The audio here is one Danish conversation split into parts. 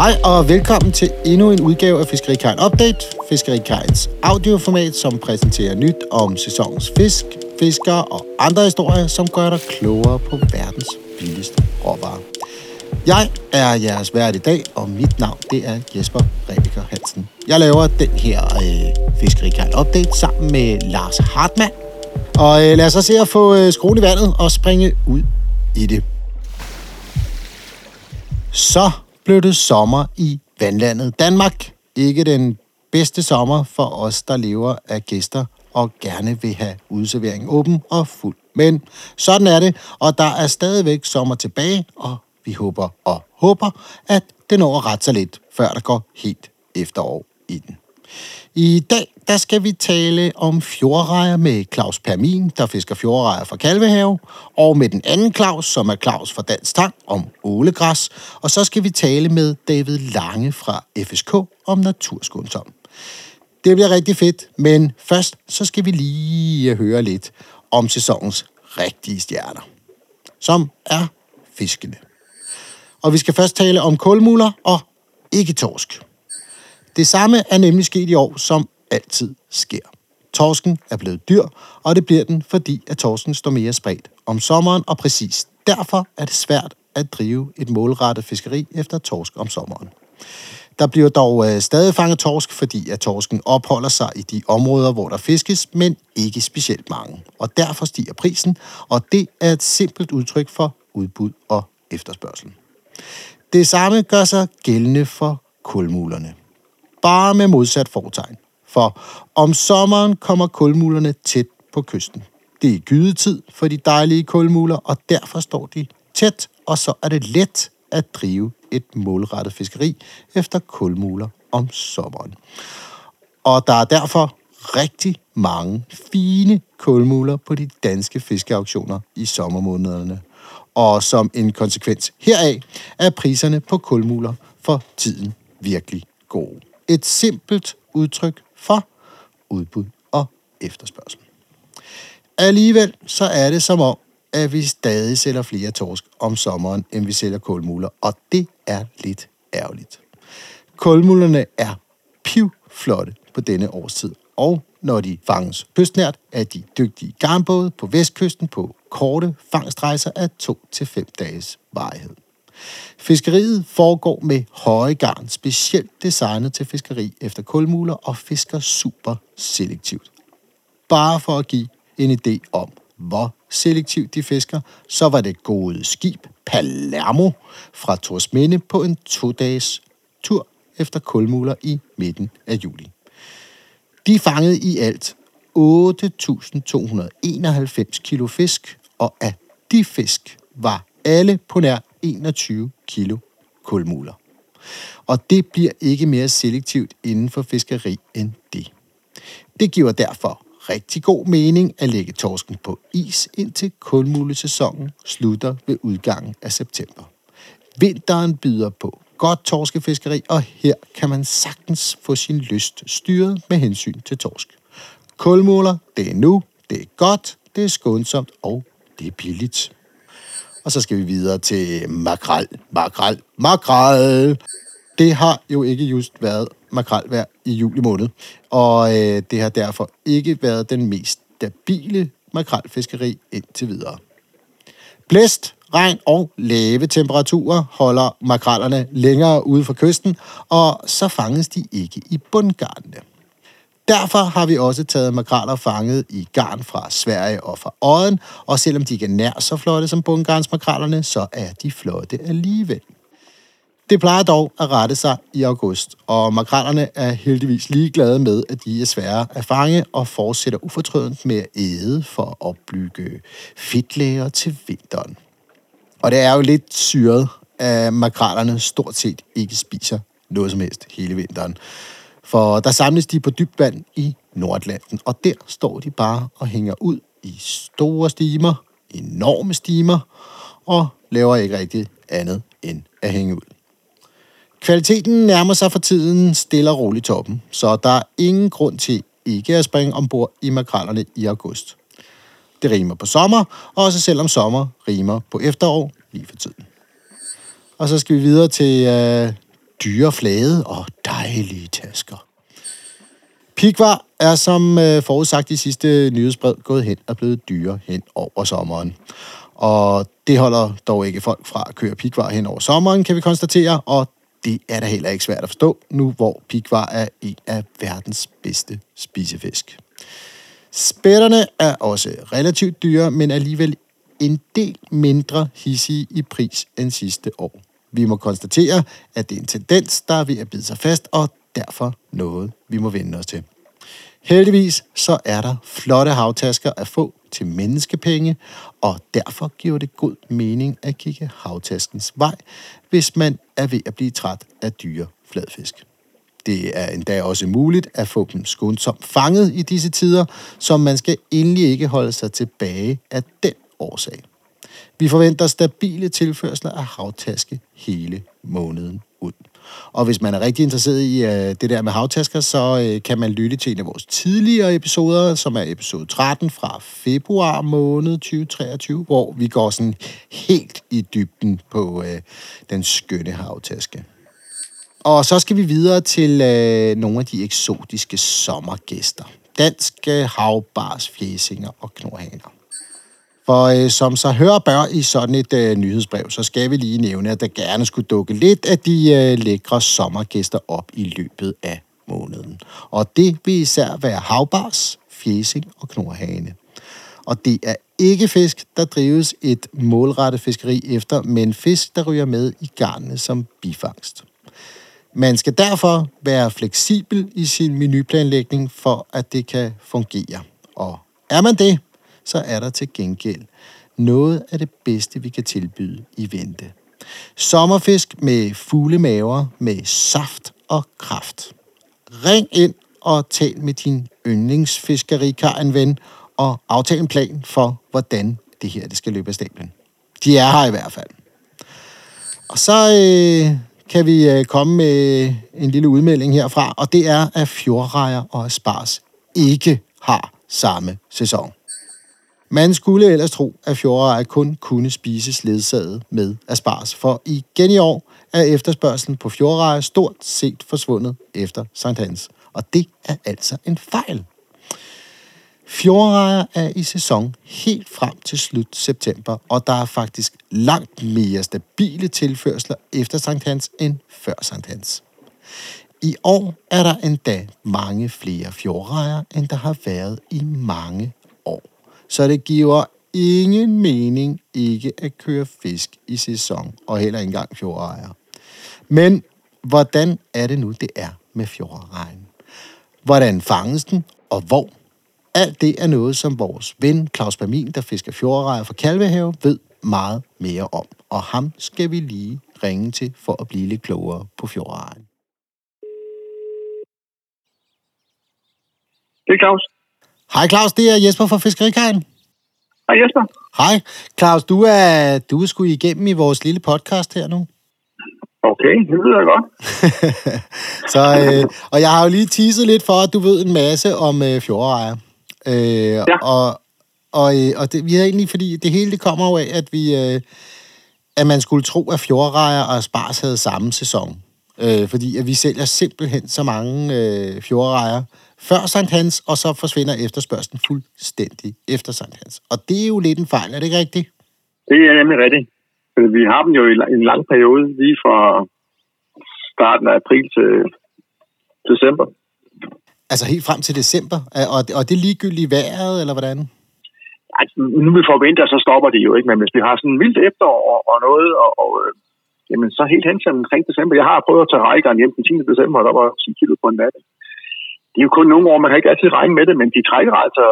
Hej og velkommen til endnu en udgave af Fiskerikajen Update. Fiskerikajens audioformat, som præsenterer nyt om sæsonens fisk, fiskere og andre historier, som gør dig klogere på verdens billigste råvarer. Jeg er jeres vært i dag, og mit navn det er Jesper Rebecca Hansen. Jeg laver den her øh, Fiskerikajen Update sammen med Lars Hartmann. Og øh, lad os så se at få øh, skruen i vandet og springe ud i det. Så blev det sommer i vandlandet Danmark. Ikke den bedste sommer for os, der lever af gæster og gerne vil have udserveringen åben og fuld. Men sådan er det, og der er stadigvæk sommer tilbage, og vi håber og håber, at det når ret så sig lidt, før der går helt efterår i den. I dag der skal vi tale om fjordrejer med Claus Permin, der fisker fjordrejer fra Kalvehave, og med den anden Claus, som er Claus fra Dansk Tang, om ålegræs. Og så skal vi tale med David Lange fra FSK om naturskundsom. Det bliver rigtig fedt, men først så skal vi lige høre lidt om sæsonens rigtige stjerner, som er fiskene. Og vi skal først tale om kulmuller og ikke torsk. Det samme er nemlig sket i år, som altid sker. Torsken er blevet dyr, og det bliver den, fordi at torsken står mere spredt om sommeren, og præcis derfor er det svært at drive et målrettet fiskeri efter torsk om sommeren. Der bliver dog øh, stadig fanget torsk, fordi at torsken opholder sig i de områder, hvor der fiskes, men ikke specielt mange. Og derfor stiger prisen, og det er et simpelt udtryk for udbud og efterspørgsel. Det samme gør sig gældende for kulmulerne. Bare med modsat fortegn. For om sommeren kommer kulmulerne tæt på kysten. Det er gydetid for de dejlige kulmuler, og derfor står de tæt, og så er det let at drive et målrettet fiskeri efter kulmuler om sommeren. Og der er derfor rigtig mange fine kulmuler på de danske fiskeauktioner i sommermånederne. Og som en konsekvens heraf er priserne på kulmuler for tiden virkelig gode. Et simpelt udtryk for udbud og efterspørgsel. Alligevel så er det som om, at vi stadig sælger flere torsk om sommeren, end vi sælger kulmuler, og det er lidt ærgerligt. Kulmulerne er pivflotte på denne årstid, og når de fanges kystnært, er de dygtige garnbåde på vestkysten på korte fangstrejser af 2-5 dages varighed. Fiskeriet foregår med høje garn, specielt designet til fiskeri efter kulmuler og fisker super selektivt. Bare for at give en idé om, hvor selektivt de fisker, så var det gode skib Palermo fra Torsminde på en to-dages tur efter kulmuler i midten af juli. De fangede i alt 8.291 kilo fisk, og af de fisk var alle på nær 21 kilo kulmuler. Og det bliver ikke mere selektivt inden for fiskeri end det. Det giver derfor rigtig god mening at lægge torsken på is indtil kulmulesæsonen slutter ved udgangen af september. Vinteren byder på godt torskefiskeri, og her kan man sagtens få sin lyst styret med hensyn til torsk. Kulmuler, det er nu, det er godt, det er skånsomt og det er billigt. Og så skal vi videre til makrel, makrel, makrel. Det har jo ikke just været makrelvejr i juli måned, og øh, det har derfor ikke været den mest stabile makrelfiskeri indtil videre. Blæst, regn og lave temperaturer holder makrellerne længere ude fra kysten, og så fanges de ikke i bundgarnene. Derfor har vi også taget makraller fanget i garn fra Sverige og fra Odden, og selvom de ikke er nær så flotte som bundgarnsmakrallerne, så er de flotte alligevel. Det plejer dog at rette sig i august, og makrallerne er heldigvis ligeglade med, at de er svære at fange og fortsætter ufortrødent med at æde for at opbygge fedtlager til vinteren. Og det er jo lidt syret, at makrallerne stort set ikke spiser noget som helst hele vinteren. For der samles de på dybt vand i Nordatlanten, og der står de bare og hænger ud i store stimer, enorme stimer, og laver ikke rigtig andet end at hænge ud. Kvaliteten nærmer sig for tiden stille og roligt toppen, så der er ingen grund til ikke at springe ombord i makrallerne i august. Det rimer på sommer, også selvom sommer rimer på efterår lige for tiden. Og så skal vi videre til øh, dyre flade og dejlige tasker. Pikvar er som øh, forudsagt i sidste nyhedsbrev gået hen og blevet dyre hen over sommeren. Og det holder dog ikke folk fra at køre pikvar hen over sommeren, kan vi konstatere, og det er da heller ikke svært at forstå, nu hvor pikvar er en af verdens bedste spisefisk. Spætterne er også relativt dyre, men alligevel en del mindre hissige i pris end sidste år. Vi må konstatere, at det er en tendens, der er ved at bide sig fast, og derfor noget, vi må vende os til. Heldigvis så er der flotte havtasker at få til menneskepenge, og derfor giver det god mening at kigge havtaskens vej, hvis man er ved at blive træt af dyre fladfisk. Det er endda også muligt at få dem skånsomt fanget i disse tider, så man skal endelig ikke holde sig tilbage af den årsag. Vi forventer stabile tilførsler af havtaske hele måneden ud. Og hvis man er rigtig interesseret i uh, det der med havtasker, så uh, kan man lytte til en af vores tidligere episoder, som er episode 13 fra februar måned 2023, hvor vi går sådan helt i dybden på uh, den skønne havtaske. Og så skal vi videre til uh, nogle af de eksotiske sommergæster. Danske havbars, fjæsinger og knorhaner. For øh, som så hører bør i sådan et øh, nyhedsbrev, så skal vi lige nævne, at der gerne skulle dukke lidt af de øh, lækre sommergæster op i løbet af måneden. Og det vil især være havbars, fjesing og knorhane. Og det er ikke fisk, der drives et målrettet fiskeri efter, men fisk, der ryger med i garnene som bifangst. Man skal derfor være fleksibel i sin menuplanlægning, for at det kan fungere. Og er man det, så er der til gengæld noget af det bedste, vi kan tilbyde i vente. Sommerfisk med fugle maver, med saft og kraft. Ring ind og tal med din yndlingsfiskerikar en ven, og aftal en plan for, hvordan det her det skal løbe af stablen. De er her i hvert fald. Og så øh, kan vi øh, komme med en lille udmelding herfra, og det er, at fjordrejer og spars ikke har samme sæson. Man skulle ellers tro, at fjordrejer kun kunne spises ledsaget med asparges, for igen i år er efterspørgselen på fjordrejer stort set forsvundet efter Sankt Hans. Og det er altså en fejl. Fjordrejer er i sæson helt frem til slut september, og der er faktisk langt mere stabile tilførsler efter Sankt Hans end før Sankt Hans. I år er der endda mange flere fjordrejer, end der har været i mange så det giver ingen mening ikke at køre fisk i sæson, og heller ikke engang fjordejer. Men hvordan er det nu, det er med fjorderejen? Hvordan fanges den, og hvor? Alt det er noget, som vores ven Claus Bermin, der fisker fjordrejer fra Kalvehave, ved meget mere om. Og ham skal vi lige ringe til for at blive lidt klogere på fjordrejen. Det er Claus. Hej Claus, det er Jesper fra Fiskerikajen. Hej Jesper. Hej. Claus, du er, du er sgu igennem i vores lille podcast her nu. Okay, det lyder godt. så, øh, og jeg har jo lige teaset lidt for, at du ved en masse om øh, fjordejer. Øh, ja. Og, og, øh, og det, vi har egentlig, fordi det hele det kommer jo af, at vi... Øh, at man skulle tro, at fjordrejer og spars havde samme sæson. Øh, fordi at vi sælger simpelthen så mange øh, fjordrejer, før Sankt Hans, og så forsvinder efterspørgselen fuldstændig efter Sankt Hans. Og det er jo lidt en fejl, er det ikke rigtigt? Det er nemlig rigtigt. Vi har dem jo i en lang periode, lige fra starten af april til december. Altså helt frem til december? Og, og det er ligegyldigt vejret, eller hvordan? Altså, nu vi får vinter, så stopper det jo ikke, men hvis vi har sådan en vildt efterår og, og noget, og, og øh, jamen, så helt hen til omkring december. Jeg har prøvet at tage rækkeren hjem den 10. december, og der var 10 kilo på en nat det er jo kun nogle år, man kan ikke altid regne med det, men de trækker altså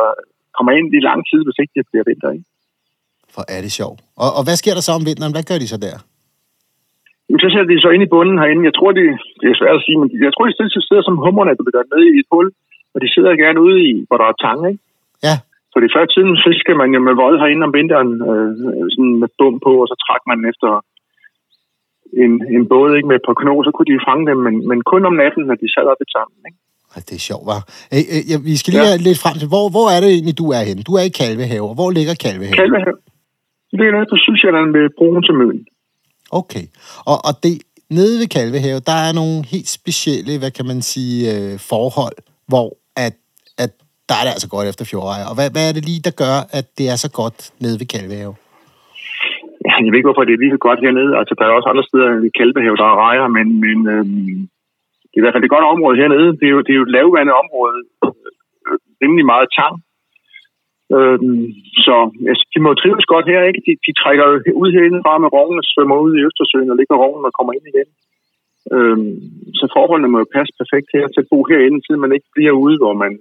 kommer ind i lang tid, hvis ikke det bliver vinter. Ikke? For er det sjovt. Og, og hvad sker der så om vinteren? Hvad gør de så der? Jamen, så sætter de så ind i bunden herinde. Jeg tror, de, det er svært at sige, men jeg tror, de sidder som hummerne, der bliver nede i et hul, og de sidder gerne ude i, hvor der er tang, ikke? Ja. Så det før tiden fisker man jo med vold herinde om vinteren, øh, sådan med bum på, og så trækker man efter en, en båd ikke med på kno, så kunne de fange dem, men, men kun om natten, når de sad op i tangen. Ikke? Det er sjovt, var. Øh, øh, vi skal lige ja. lidt frem til, hvor, hvor er det egentlig, du er henne? Du er i Kalvehave. Hvor ligger Kalvehave? Kalvehave. Det er nede på Sydsjælland med broen til Møn. Okay. Og, og det, nede ved Kalvehave, der er nogle helt specielle, hvad kan man sige, øh, forhold, hvor at, at der er det altså godt efter fjordeje. Og hvad, hvad er det lige, der gør, at det er så godt nede ved Kalvehave? Jeg ved ikke, hvorfor det er lige så godt hernede. Altså, der er også andre steder i Kalvehave, der er rejer, men, men øhm, det er i hvert fald et godt område hernede. Det er jo, det er jo et lavvandet område. Øh, rimelig meget tang. Øhm, så altså, de må trives godt her, ikke? De, de trækker ud herinde bare med rognen og svømmer ud i Østersøen og ligger rognen og kommer ind igen. Øhm, så forholdene må jo passe perfekt her til at bo herinde, til man ikke bliver ude, hvor man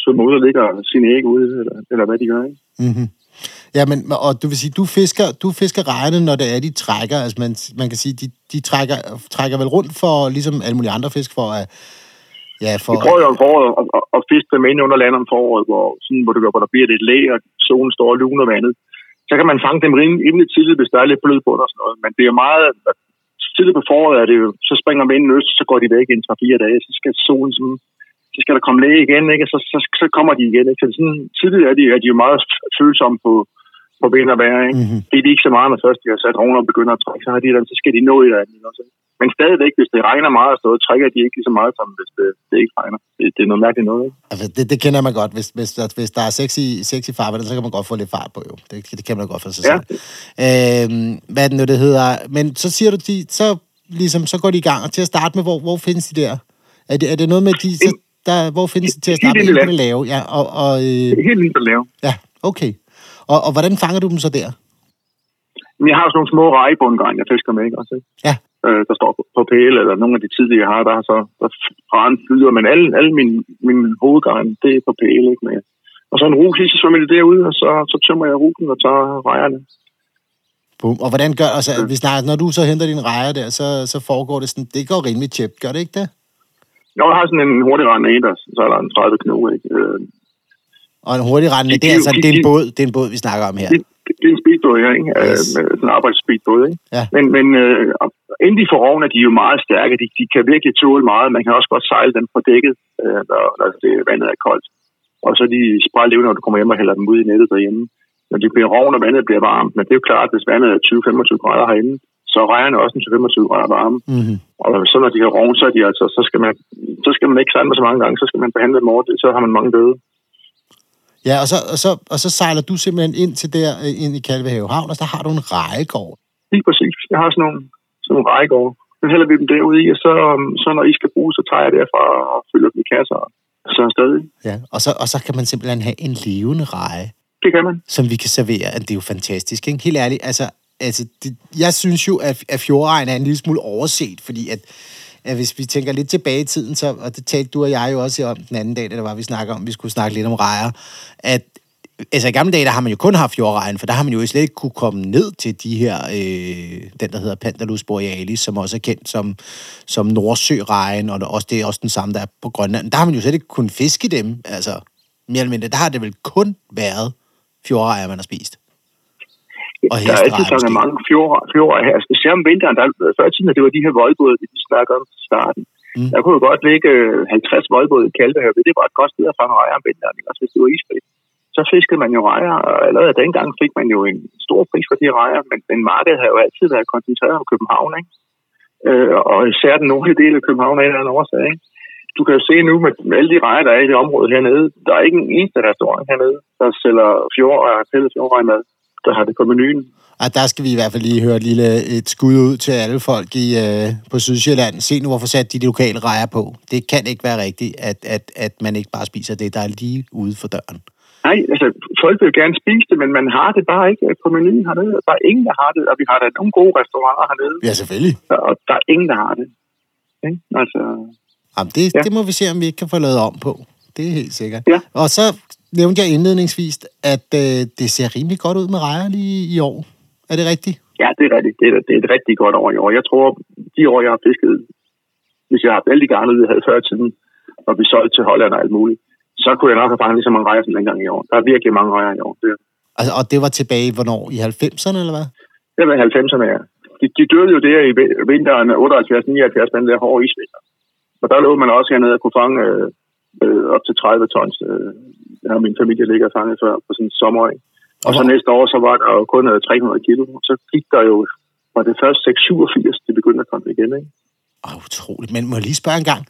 svømmer ud og ligger sine æg ude, eller, eller hvad de gør, ikke? Mm-hmm. Ja, men, og du vil sige, du fisker, du fisker regne, når det er, de trækker. Altså, man, man kan sige, de, de trækker, trækker vel rundt for, ligesom alle mulige andre fisk, for at Ja, for... Vi prøver jo om foråret at, at, at fiske dem ind under landet om foråret, hvor, sådan, hvor, det, hvor der bliver lidt læ, og solen står og luner vandet. Så kan man fange dem rimelig tidligt, hvis der er lidt blød på og sådan noget. Men det er meget... Tidligt på foråret er det jo, så springer vinden øst, så går de væk i en 3-4 dage. Så skal solen sådan, så skal der komme læge igen, ikke? Så, så, så kommer de igen. Ikke? Så sådan, tidligt er de, er de jo meget følsomme på, på vind og vejr. Ikke? Mm-hmm. Det er de ikke så meget, når først de har sat roner og begynder at trække, så, har de, så skal de nå i det også. Men stadigvæk, hvis det regner meget og så trækker de ikke lige så meget, som hvis det, det ikke regner. Det, det er noget mærkeligt noget. Ikke? Altså, det, det kender man godt. Hvis, hvis, hvis der er sexy, sexy farvand, så kan man godt få lidt fart på, jo. Det, det kan man godt for sig selv. Ja. Øhm, hvad er det nu, det hedder? Men så siger du, de, så, ligesom, så går de i gang. Og til at starte med, hvor, hvor findes de der? Er det, er det noget med de... Så, der, hvor findes de til at starte med? Helt det lave. Ja, og, og, øh, helt lille lave. Ja, okay. Og, og hvordan fanger du dem så der? Jeg har sådan nogle små rejebundgrej, jeg fisker med, ikke også? Ja øh, der står på pæle, eller nogle af de tidlige, jeg har, der har så der raren flyder, men alle, alle min, min hovedgarn, det er på pæle, ikke med. Og så en rug, så svømmer det derude, og så, så tømmer jeg ruggen og tager rejerne. Boom. Og hvordan gør, altså, hvis når, når du så henter din rejer der, så, så foregår det sådan, det går rimelig tjept, gør det ikke det? Jo, jeg har sådan en hurtig rende en, der, så er der en 30 knoge, ikke? Og en hurtig rende, det er altså, det er en båd, det er en båd, vi snakker om her. Det, det er en speedbåd, ja, ikke? Yes. Øh, sådan en arbejdsspeedbåd, ikke? Ja. Men, men øh, inden de får roven, er de jo meget stærke. De, de kan virkelig tåle meget. Man kan også godt sejle dem på dækket, øh, når, når det vandet er koldt. Og så de spræller leve, når du kommer hjem og hælder dem ud i nettet derhjemme. Når de bliver roven, og vandet bliver varmt. Men det er jo klart, at hvis vandet er 20-25 grader herinde, så rejerne også en 25 grader varme. Mm-hmm. Og så når de har roven, så, er de altså, så, skal man, så skal man ikke sejle med så mange gange, så skal man behandle dem ordentligt, så har man mange døde. Ja, og så, og, så, og så sejler du simpelthen ind til der, øh, ind i Kalvehave Havn, og så har du en rejegård. Lige præcis. Jeg har sådan nogle, sådan nogle rejegård. Så hælder vi dem derude i, og så, um, så når I skal bruge, så tager jeg derfra og fylder dem i kasser. Så er stadig. Ja, og så, og så kan man simpelthen have en levende reje. Det kan man. Som vi kan servere. Det er jo fantastisk, ikke? Helt ærligt, altså, altså det, jeg synes jo, at, at fjordregn er en lille smule overset, fordi at at hvis vi tænker lidt tilbage i tiden, så, og det talte du og jeg jo også om den anden dag, da det var, vi snakker om, vi skulle snakke lidt om rejer, at altså i gamle dage, der har man jo kun haft jordregn, for der har man jo slet ikke kunne komme ned til de her, øh, den der hedder Pantalus borealis, som også er kendt som, som Nordsørejen, og det, også, det er også den samme, der er på Grønland. Der har man jo slet ikke kunnet fiske dem, altså mere eller mindre. Der har det vel kun været fjordrejer, man har spist. Og der er altid sådan mange fjorde, her. Specielt om vinteren, der, før tiden, det var de her voldbåde, vi snakker om i starten. Mm. Der kunne jo godt ligge 50 voldbåde i Kalvehave. Det var et godt sted at fange rejer om vinteren, også hvis det var isfrit. Så fiskede man jo rejer, og allerede dengang fik man jo en stor pris for de rejer, men, men markedet har jo altid været koncentreret om København, ikke? Øh, og især den nordlige del af København er en anden årsag, ikke? Du kan jo se nu med, alle de rejer, der er i det område hernede, der er ikke en eneste restaurant hernede, der sælger fjord og fjordrej mad der har det på menuen. Og der skal vi i hvert fald lige høre et lille et skud ud til alle folk i, øh, på Sydsjælland. Se nu, hvorfor sat de, lokale rejer på. Det kan ikke være rigtigt, at, at, at man ikke bare spiser det, der er lige ude for døren. Nej, altså folk vil gerne spise det, men man har det bare ikke på menuen hernede. Der er ingen, der har det, og vi har da nogle gode restauranter hernede. Ja, selvfølgelig. Og der er ingen, der har det. Okay? Altså, Jamen, det, ja. det må vi se, om vi ikke kan få lavet om på. Det er helt sikkert. Ja. Og så nævnte jeg indledningsvis, at øh, det ser rimelig godt ud med rejer lige i år. Er det rigtigt? Ja, det er rigtigt. Det er, det er et rigtig godt år i år. Jeg tror, de år, jeg har fisket, hvis jeg har haft alle de garne, jeg havde før tiden, og vi solgte til Holland og alt muligt, så kunne jeg nok have fanget lige så mange rejer som dengang i år. Der er virkelig mange rejer i år. Det. Altså, og det var tilbage, hvornår? I 90'erne, eller hvad? Det var i 90'erne, ja. De, de døde jo der i vinteren 78-79, den der hårde isvinter. Og der lå man også hernede at kunne fange øh, øh, op til 30 tons. Øh, har min familie ligger fanget før på sådan en sommer. Og så næste år, så var der jo kun 300 øh, kilo. Så gik der jo var det først 687, det begyndte at komme igen. Ikke? Åh, utroligt. Men må jeg lige spørge en gang.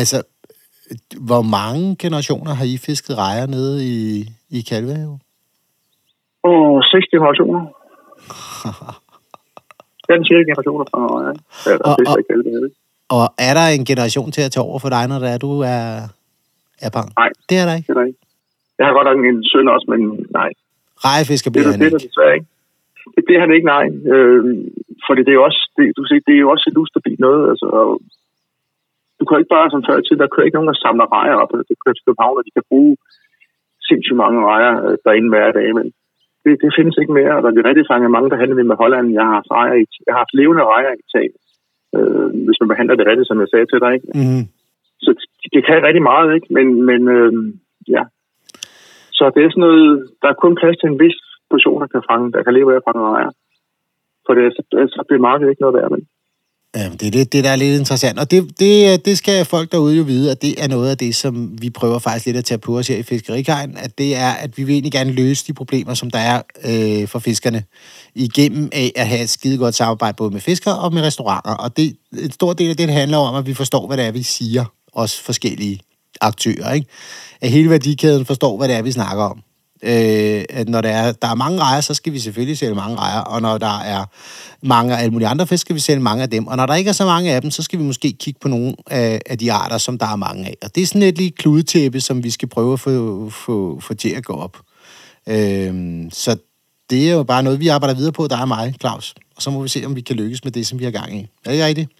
Altså, hvor mange generationer har I fisket rejer nede i, i Kalvehave? Og seks generationer. Det er den sjette generationer fra ja. Ja, der Og- og-? Og er der en generation til at tage over for dig, når det er, du er, er bang? Nej. Det er der ikke. Det er der ikke. Jeg har godt nok en søn også, men nej. Rejefisker Det bliver er, han det er ikke. desværre ikke. Det bliver han ikke, nej. Øh, fordi det er jo også, det, du kan se, det er jo også et ustabilt noget. Altså, og du kan ikke bare som før i tiden, der kører ikke nogen, der samler rejer op. Det kører til København, og de kan bruge sindssygt mange rejer øh, derinde hver dag. Men det, det findes ikke mere, og der bliver rigtig fanget mange, der handler vi med Holland. Jeg har haft, rejer i, jeg har haft levende rejer i tag. Øh, hvis man behandler det rigtigt, som jeg sagde til dig. Ikke? Mm. Så det kan rigtig meget, ikke? Men, men øh, ja. Så det er sådan noget, der er kun plads til en vis portion, der kan, fange, der kan leve af fra noget ejer. For det, så, altså, så bliver markedet ikke noget værd, men Ja, det er det, det, der er lidt interessant. Og det, det, det skal folk derude jo vide, at det er noget af det, som vi prøver faktisk lidt at tage på os her i Fiskerikajen, at det er, at vi vil egentlig gerne løse de problemer, som der er øh, for fiskerne, igennem af at have et skide godt samarbejde både med fiskere og med restauranter. Og det, et stor del af det handler om, at vi forstår, hvad det er, vi siger, os forskellige aktører, ikke? At hele værdikæden forstår, hvad det er, vi snakker om. Øh, at når der er, der er mange rejer, så skal vi selvfølgelig sælge mange rejer, og når der er mange af alle mulige andre fisk, skal vi sælge mange af dem. Og når der ikke er så mange af dem, så skal vi måske kigge på nogle af, af de arter, som der er mange af. Og det er sådan et lille kludetæppe, som vi skal prøve at få, få, få til at gå op. Øh, så det er jo bare noget, vi arbejder videre på, der er mig, Claus. Og så må vi se, om vi kan lykkes med det, som vi har gang i. Er det rigtigt?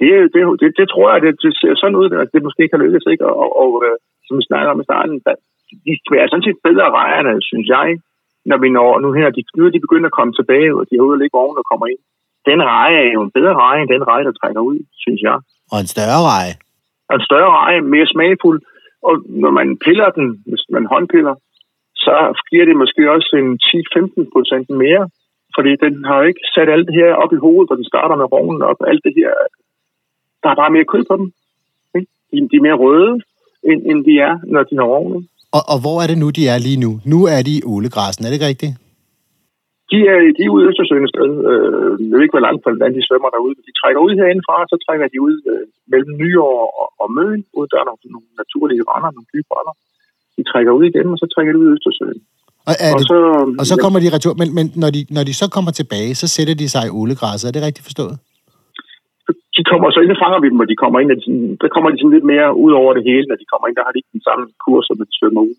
Det, det, det, det tror jeg, det, det ser sådan ud, at det måske kan lykkes, ikke? Og, og, og øh, som vi snakker om i starten, der, de er sådan set bedre rejerne, synes jeg, når vi når nu her, de, nu er de begyndt at komme tilbage, og de har ude at ligge oven og kommer ind. Den reje er jo en bedre reje end den reje, der trækker ud, synes jeg. Og en større reje. Og en større reje, mere smagfuld, og når man piller den, hvis man håndpiller, så giver det måske også en 10-15 procent mere, fordi den har jo ikke sat alt det her op i hovedet, og den starter med rovnen op, alt det her. Der er bare mere kød på dem. Ikke? De, de er mere røde, end, end de er, når de har rovnen. Og, og hvor er det nu, de er lige nu? Nu er de i ålegræsen, er det ikke rigtigt? De er, de er ude i Østersøen et sted. Øh, jeg ved ikke, hvor langt fra land de svømmer derude, de trækker ud herindefra, så trækker de ud øh, mellem Nyår og, og Møn, ud der er nogle, nogle naturlige render, nogle dybe render. De trækker ud igen, og så trækker de ud i Østersøen. Og, er og, det, så, og så kommer de retur, men, men når, de, når de så kommer tilbage, så sætter de sig i ålegræsset. Er det rigtigt forstået? De kommer så ind, fanger vi dem, og de kommer ind, og de, sådan- der kommer de sådan lidt mere ud over det hele, når de kommer ind, der har de ikke den samme kurs, som de svømmer ud.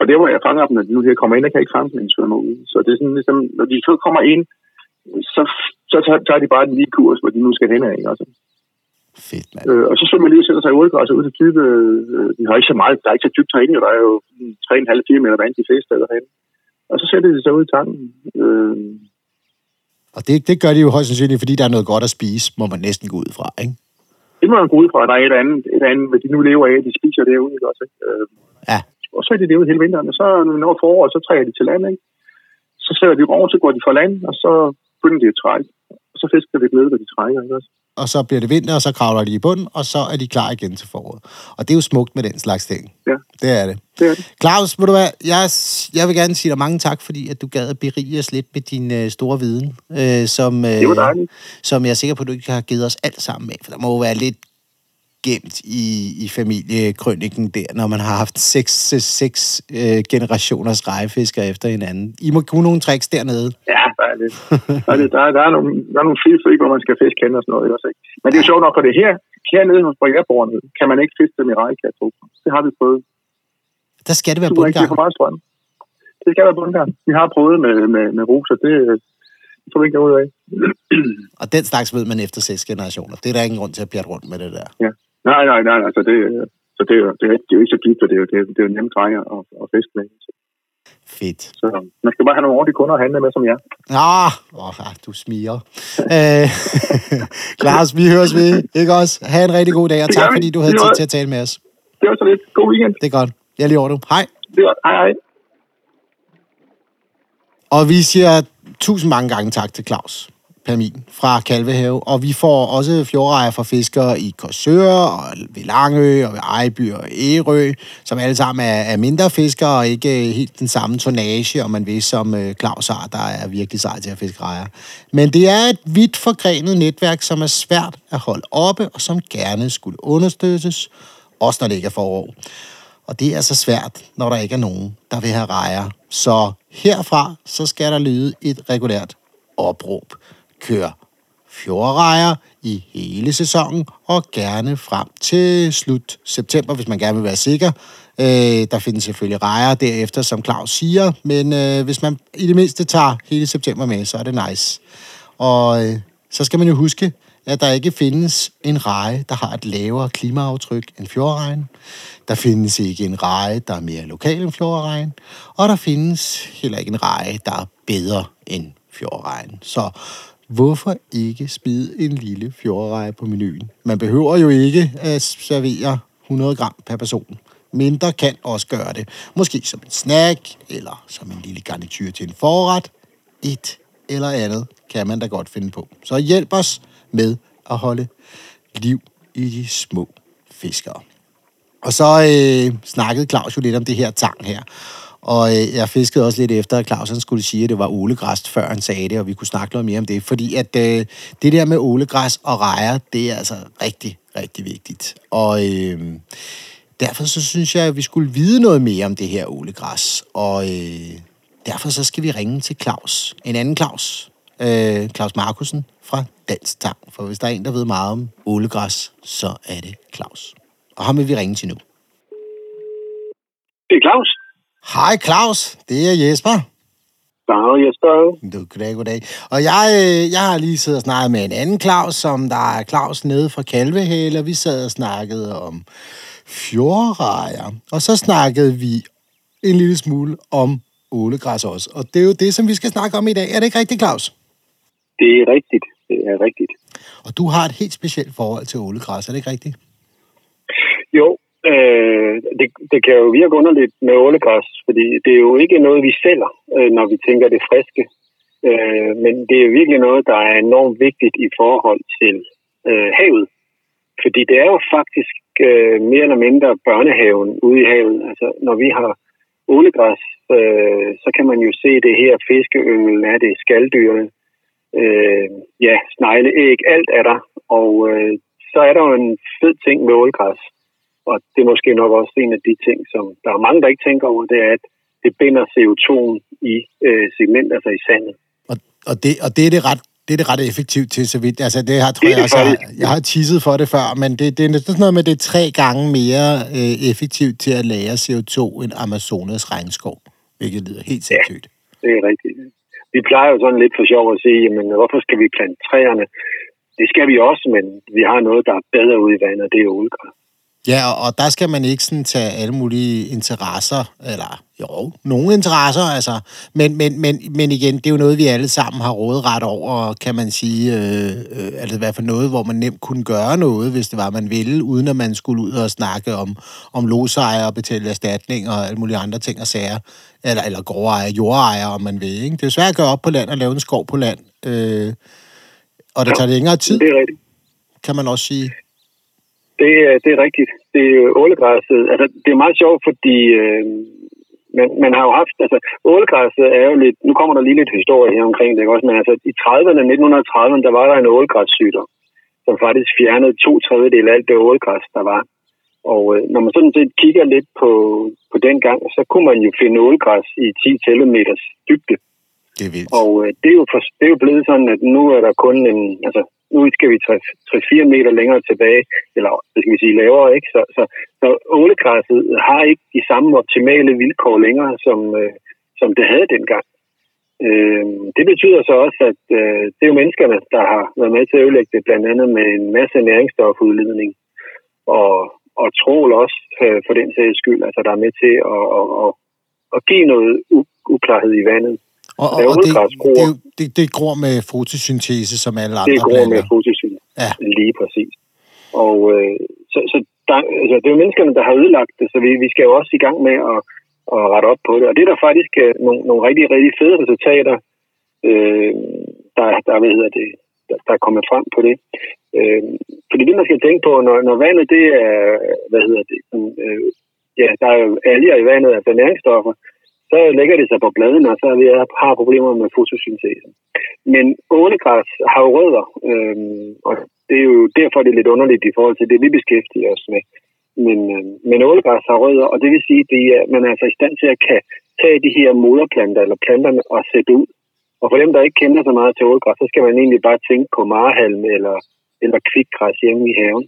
Og der, hvor jeg fanger dem, når de nu her kommer ind, der kan jeg ikke fange dem, når de svømmer ud. Så det er sådan ligesom, når de så kommer ind, så, så tager, tager de bare den lige kurs, hvor de nu skal hen af. Ikke? Altså. Fedt, mand. Øh, og så svømmer de lige og sætter sig i ålegræsset ud til dybe. Øh, de har ikke så meget, der er ikke så dybt herinde, jo. der er jo 3,5-4 meter vand de fleste steder herinde. Og så sætter de sig ud i tanken. Øh, Og det, det gør de jo højst sandsynligt, fordi der er noget godt at spise, må man næsten gå ud fra, ikke? det må man gå ud fra, at der er et andet, et andet, hvad de nu lever af, de spiser derude, ikke også? Ikke? Øh, Ja. Og så er de derude hele vinteren, og så når vi når foråret, så trækker de til land, ikke? Så sætter de over, så går de fra land, og så begynder de at trække. Så fisker de ned, hvor de trækker, ikke også? Og så bliver det vinter, og så kravler de i bunden, og så er de klar igen til foråret. Og det er jo smukt med den slags ting. Ja. Det er det. Det er det. Claus, ved du hvad, jeg, jeg vil gerne sige dig mange tak, fordi at du gad at berige os lidt med din øh, store viden, øh, som, øh, som jeg er sikker på, at du ikke har givet os alt sammen med. For der må jo være lidt gemt i, i familiekrøniken der, når man har haft seks, seks øh, generationers rejefisker efter hinanden. I må kunne nogle tricks dernede. Ja, der er lidt. Der er, lidt, der er, der er nogle, der er nogle fede hvor man skal fiske hen og sådan noget, ikke også? Ikke? Men det er jo sjovt nok, for det her, hernede hos Bryggerbordene, kan man ikke fiske dem i rejekast. Det har vi prøvet. Der skal det være ikke bundgang. give for meget strøm. Det skal være bundgang. Vi har prøvet med, med, med roser, det, det får vi ikke ud af. Og den slags ved man efter seks generationer. Det er der ingen grund til at pjatte rundt med det der. Nej, nej, nej, altså det, så det, er jo- det, er, det er jo ikke så dybt, og det er jo, det er, det er jo nemt drejer og, og fiske med. Fedt. Så man skal bare have nogle ordentlige kunder at handle med, som jeg. Ah, ah, du smiger. Øh, Klaus, vi høres ved, ikke også? Ha' en rigtig god dag, og tak fordi du havde tid til at tale med os. Det var så lidt. God weekend. Det er godt. Jeg er lige over du. Hej. Det var, hej, hej. Og vi siger tusind mange gange tak til Claus permin fra Kalvehave, og vi får også fjordrejer fra fiskere i Korsør, og ved Langø, og ved Ejby og Ærø, som alle sammen er, er mindre fiskere, og ikke øh, helt den samme tonnage, om man vil, som øh, Claus har, der er virkelig sej til at fiske rejer. Men det er et vidt forgrenet netværk, som er svært at holde oppe, og som gerne skulle understøttes, også når det ikke er forår. Og det er så svært, når der ikke er nogen, der vil have rejer. Så herfra, så skal der lyde et regulært opråb. Kør fjordrejer i hele sæsonen, og gerne frem til slut september, hvis man gerne vil være sikker. Øh, der findes selvfølgelig rejer derefter, som Claus siger, men øh, hvis man i det mindste tager hele september med, så er det nice. Og øh, så skal man jo huske, at der ikke findes en reje, der har et lavere klimaaftryk end fjordrejen. Der findes ikke en reje, der er mere lokal end fjordrejen. Og der findes heller ikke en reje, der er bedre end fjordrejen. Så hvorfor ikke spide en lille fjordreje på menuen? Man behøver jo ikke at servere 100 gram per person. Mindre kan også gøre det. Måske som en snack, eller som en lille garnityr til en forret. Et eller andet kan man da godt finde på. Så hjælp os med at holde liv i de små fiskere. Og så øh, snakkede Claus jo lidt om det her tang her. Og øh, jeg fiskede også lidt efter, at Claus han skulle sige, at det var ålegræs, før han sagde det, og vi kunne snakke noget mere om det. Fordi at øh, det der med ålegræs og rejer, det er altså rigtig, rigtig vigtigt. Og øh, derfor så synes jeg, at vi skulle vide noget mere om det her ålegræs. Og øh, derfor så skal vi ringe til Claus. En anden Claus. Øh, Claus Markusen fra Dansk Tang. For hvis der er en, der ved meget om ålegræs, så er det Claus. Og ham vil vi ringe til nu. Det er Claus. Hej Claus, det er Jesper. Dag Jesper. Du, goddag, goddag. Og jeg, øh, jeg har lige siddet og snakket med en anden Claus, som der er Claus nede fra Kalvehæle, og vi sad og snakkede om fjordrejer. Og så snakkede vi en lille smule om ålegræs også. Og det er jo det, som vi skal snakke om i dag. Er det ikke rigtigt, Claus? Det er rigtigt. Det er rigtigt. Og du har et helt specielt forhold til ålegræs, er det ikke rigtigt? Jo, øh, det, det kan jo virke underligt med ålegræs, fordi det er jo ikke noget, vi sælger, øh, når vi tænker det friske. Øh, men det er virkelig noget, der er enormt vigtigt i forhold til øh, havet. Fordi det er jo faktisk øh, mere eller mindre børnehaven ude i havet. Altså, når vi har ålegræs, øh, så kan man jo se det her fiskeyngel, er det skaldyrene, øh, ja, snegle, æg, alt er der. Og øh, så er der jo en fed ting med ålegræs. Og det er måske nok også en af de ting, som der er mange, der ikke tænker over, det er, at det binder CO2 i øh, segment, altså i sandet. Og, og, det, og det er det ret det er det ret effektivt til, så vidt. Altså, det har, tror det jeg, altså, jeg har tisset for det før, men det, det er sådan noget med, det er tre gange mere øh, effektivt til at lære CO2 end Amazonas regnskov, hvilket lyder helt sindssygt. Ja, det er rigtigt. Vi plejer jo sådan lidt for sjov at sige, jamen, hvorfor skal vi plante træerne? Det skal vi også, men vi har noget, der er bedre ude i vandet, det er olgræs. Ja, og, og der skal man ikke sådan tage alle mulige interesser, eller jo, nogle interesser, altså. Men, men, men, men igen, det er jo noget, vi alle sammen har rådret over, kan man sige. Øh, øh, altså i hvert fald noget, hvor man nemt kunne gøre noget, hvis det var, man ville, uden at man skulle ud og snakke om, om losejer og betale erstatning og alle mulige andre ting og sager. Eller, eller gårdejer, jordejer, om man vil. Ikke? Det er svært at gøre op på land og lave en skov på land. Øh, og det tager længere tid. Det er rigtigt. Kan man også sige. Det, det er rigtigt. Det er ålegræsset. Altså, det er meget sjovt, fordi øh, man, man har jo haft... Altså, ålegræsset er jo lidt... Nu kommer der lige lidt historie her omkring det, ikke også? Men altså, i 30'erne, 1930'erne, der var der en ålegræssygdom, som faktisk fjernede to tredjedel af alt det ålegræs, der var. Og øh, når man sådan set kigger lidt på, på den gang, så kunne man jo finde ålegræs i 10 telemeters dybde. Det er vildt. Og øh, det, er jo for, det er jo blevet sådan, at nu er der kun en... Altså, nu skal vi 3-4 meter længere tilbage, eller hvad skal vi sige, lavere, ikke? Så, så, så ålegræsset har ikke de samme optimale vilkår længere, som, øh, som det havde dengang. Øh, det betyder så også, at øh, det er jo menneskerne, der har været med til at ødelægge det, blandt andet med en masse næringsstofudledning, og, og trål også øh, for den sags skyld, altså der er med til at, at, at, at give noget uklarhed i vandet. Og, og, og det, det, det, det gror med fotosyntese, som alle andre Det gror med fotosyntese, ja. lige præcis. Og øh, så, så der, altså, det er jo menneskerne, der har ødelagt det, så vi, vi skal jo også i gang med at, at rette op på det. Og det er der faktisk øh, nogle, nogle rigtig, rigtig fede resultater. Øh, der, der, hvad hedder det, der, der er kommet frem på det. Øh, fordi det, man skal tænke på, når, når vandet, det er, hvad hedder det, øh, ja, der er jo alger i vandet af næringsstoffer, så lægger det sig på bladene, og så vi har problemer med fotosyntesen. Men ålegræs har jo rødder, øh, og det er jo derfor, det er lidt underligt i forhold til det, vi beskæftiger os med. Men, øh, men ålegræs har rødder, og det vil sige, at man er altså i stand til at kan tage de her moderplanter eller planterne og sætte ud. Og for dem, der ikke kender så meget til ålegræs, så skal man egentlig bare tænke på marhalm eller, eller kvikgræs hjemme i haven.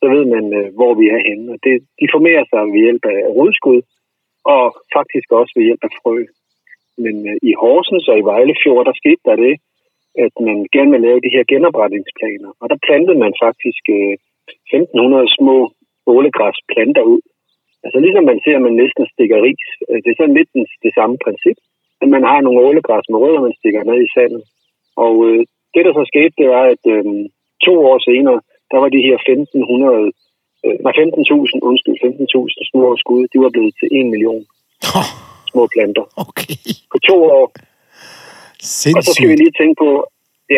Så ved man, øh, hvor vi er henne. Og det, de formerer sig ved hjælp af rodskud, og faktisk også ved hjælp af frø. Men øh, i Horsens og i Vejlefjord, der skete der det, at man gerne ville lave de her genopretningsplaner. Og der plantede man faktisk øh, 1500 små ålegræsplanter ud. Altså ligesom man ser, at man næsten stikker ris. Øh, det er sådan lidt det samme princip, at man har nogle ålegræs med rødder, man stikker ned i sandet. Og øh, det, der så skete, det var, at øh, to år senere, der var de her 1500 øh, nej, 15.000, undskyld, 15.000 små skud, de var blevet til 1 million oh. små planter. Okay. På to år. Sindssygt. Og så skal vi lige tænke på,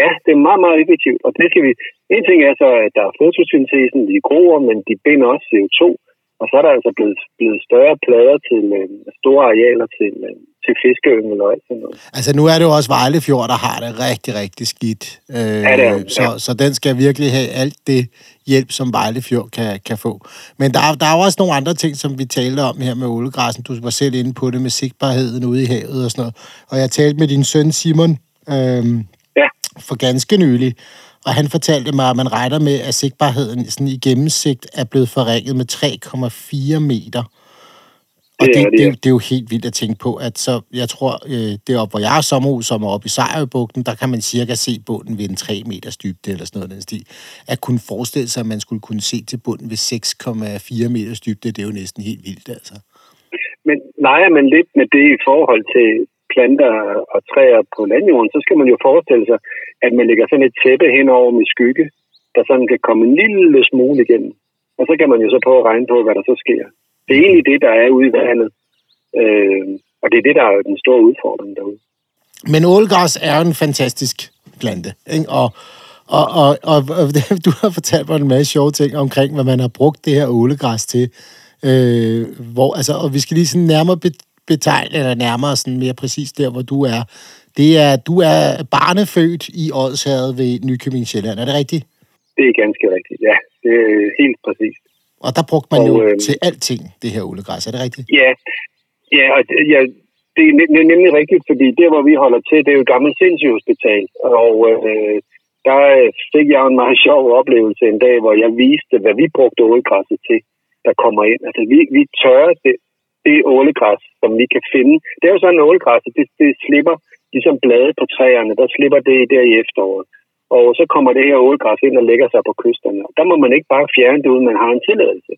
ja, det er meget, meget effektivt. Og det skal vi, en ting er så, at der er fotosyntesen, de groer, men de binder også CO2. Og så er der altså blevet, blevet større plader til øh, store arealer til, øh, til fiskeyngel og alt sådan noget. Altså nu er det jo også Vejlefjord, der har det rigtig, rigtig skidt. Øh, ja, det er, så, ja. så den skal virkelig have alt det hjælp, som Vejlefjord kan, kan få. Men der, der er jo også nogle andre ting, som vi talte om her med ålegræsen. Du var selv inde på det med sigtbarheden ude i havet og sådan noget. Og jeg talte med din søn Simon øh, ja. for ganske nylig, og han fortalte mig, at man regner med, at sigtbarheden sådan i gennemsigt er blevet forringet med 3,4 meter. Og det, det, det, det, det er jo helt vildt at tænke på, at så, jeg tror, øh, det er op, hvor jeg har sommerhus, som er oppe i Sejrøbugten, der kan man cirka se bunden ved en 3 meters dybde, eller sådan noget den stil. At kunne forestille sig, at man skulle kunne se til bunden ved 6,4 meters dybde, det er jo næsten helt vildt, altså. Men nej, men lidt med det i forhold til planter og træer på landjorden, så skal man jo forestille sig, at man lægger sådan et tæppe henover med skygge, der sådan kan komme en lille smule igennem. Og så kan man jo så prøve at regne på, hvad der så sker. Det er egentlig det, der er ude i vandet. Øh, og det er det, der er den store udfordring derude. Men ålgræs er jo en fantastisk plante, ikke? Og, og, og, og, og du har fortalt mig en masse sjove ting omkring, hvad man har brugt det her ålegræs til. Øh, hvor, altså, og vi skal lige sådan nærmere betegne, eller nærmere sådan mere præcis der, hvor du er. Det er, du er barnefødt i Odshavet ved Nykøbing Sjælland. Er det rigtigt? Det er ganske rigtigt, ja. Det er helt præcis. Og der brugte man og, jo øh, til alting, det her ålegræs. Er det rigtigt? Ja, ja, og, ja det er nemlig rigtigt, fordi der, hvor vi holder til, det er jo et gammelt sindssygehospital. Og øh, der fik jeg en meget sjov oplevelse en dag, hvor jeg viste, hvad vi brugte ålegræsset til, der kommer ind. Altså, vi, vi tørrer det, det ålegræs, som vi kan finde. Det er jo sådan, at ålegræs, det, det slipper ligesom blade på træerne, der slipper det der i efteråret. Og så kommer det her ålegræs ind og lægger sig på kysterne. Og der må man ikke bare fjerne det, uden man har en tilladelse.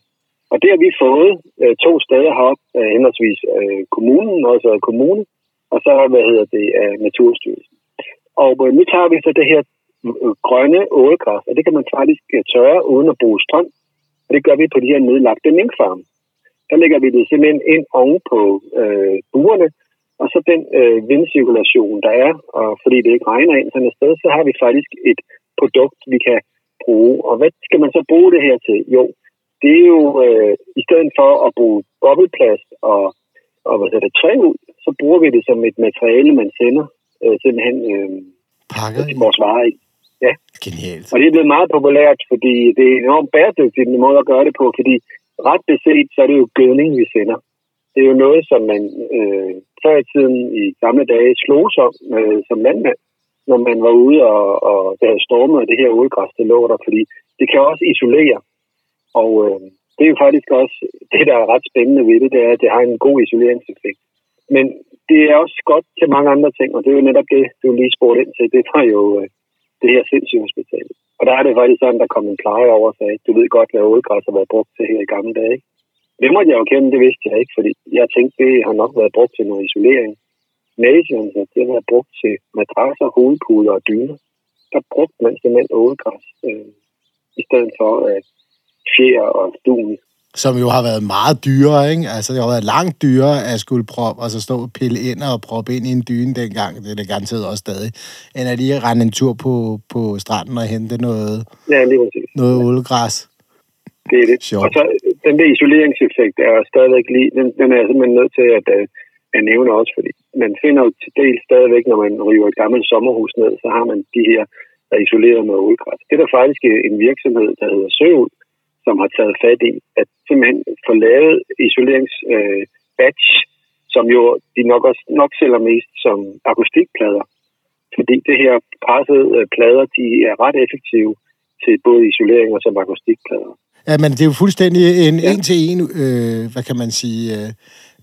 Og det har vi fået øh, to steder heroppe, øh, henholdsvis øh, kommunen, også kommune, og så hvad hedder det, øh, Naturstyrelsen. Og øh, nu tager vi så det her øh, grønne ålegræs, og det kan man faktisk øh, tørre uden at bruge strøm. Og det gør vi på de her nedlagte minkfarme. Der lægger vi det simpelthen ind oven på øh, burene, og så den øh, vindcirkulation, der er, og fordi det ikke regner ind sådan et sted, så har vi faktisk et produkt, vi kan bruge. Og hvad skal man så bruge det her til? Jo, det er jo øh, i stedet for at bruge bobleplast og, og hvad det, træ ud, så bruger vi det som et materiale, man sender øh, simpelthen øh, Pakker vores varer i. Ja. Genialt. Og det er blevet meget populært, fordi det er en enormt bæredygtig måde at gøre det på, fordi ret beset, så er det jo gødning, vi sender. Det er jo noget, som man øh, før i tiden i gamle dage slog som, øh, som landmand, når man var ude og, og der havde stormet det her ålgræs, det lå der, fordi det kan også isolere. Og øh, det er jo faktisk også det, der er ret spændende ved det, det er, at det har en god isoleringseffekt. Men det er også godt til mange andre ting, og det er jo netop det, du lige spurgte ind til. Det var jo øh, det her sindssygehospital. Og der er det faktisk sådan, der kom en pleje over og sagde, du ved godt, hvad ålgræs har været brugt til her i gamle dage. Det måtte jeg jo kende, det vidste jeg ikke, fordi jeg tænkte, det har nok været brugt til noget isolering. Nations, det har været brugt til madrasser, hovedpuder og dyner. Der brugte man simpelthen ålgræs, øh, i stedet for at øh, fjer og dun som jo har været meget dyrere, ikke? Altså, det har været langt dyrere at skulle proppe, og så stå og pille ind og proppe ind i en dyne dengang, det er det garanteret også stadig, end at lige rende en tur på, på stranden og hente noget, Ja, lige præcis. noget ålegræs. Det er det. Sjovt. Og så den der isoleringseffekt er stadigvæk lige, den, den er jeg simpelthen nødt til at, øh, at nævne også, fordi man finder jo til del stadigvæk, når man river et gammelt sommerhus ned, så har man de her, der er isoleret med ålegræs. Det er der faktisk en virksomhed, der hedder Søul, som har taget fat i, at simpelthen få lavet isolerings øh, batch, som jo de nok også nok sælger mest som akustikplader. Fordi det her pressede øh, plader, de er ret effektive til både isolering og som akustikplader. Ja, men det er jo fuldstændig en Ja. en til en, øh, hvad kan man sige, øh,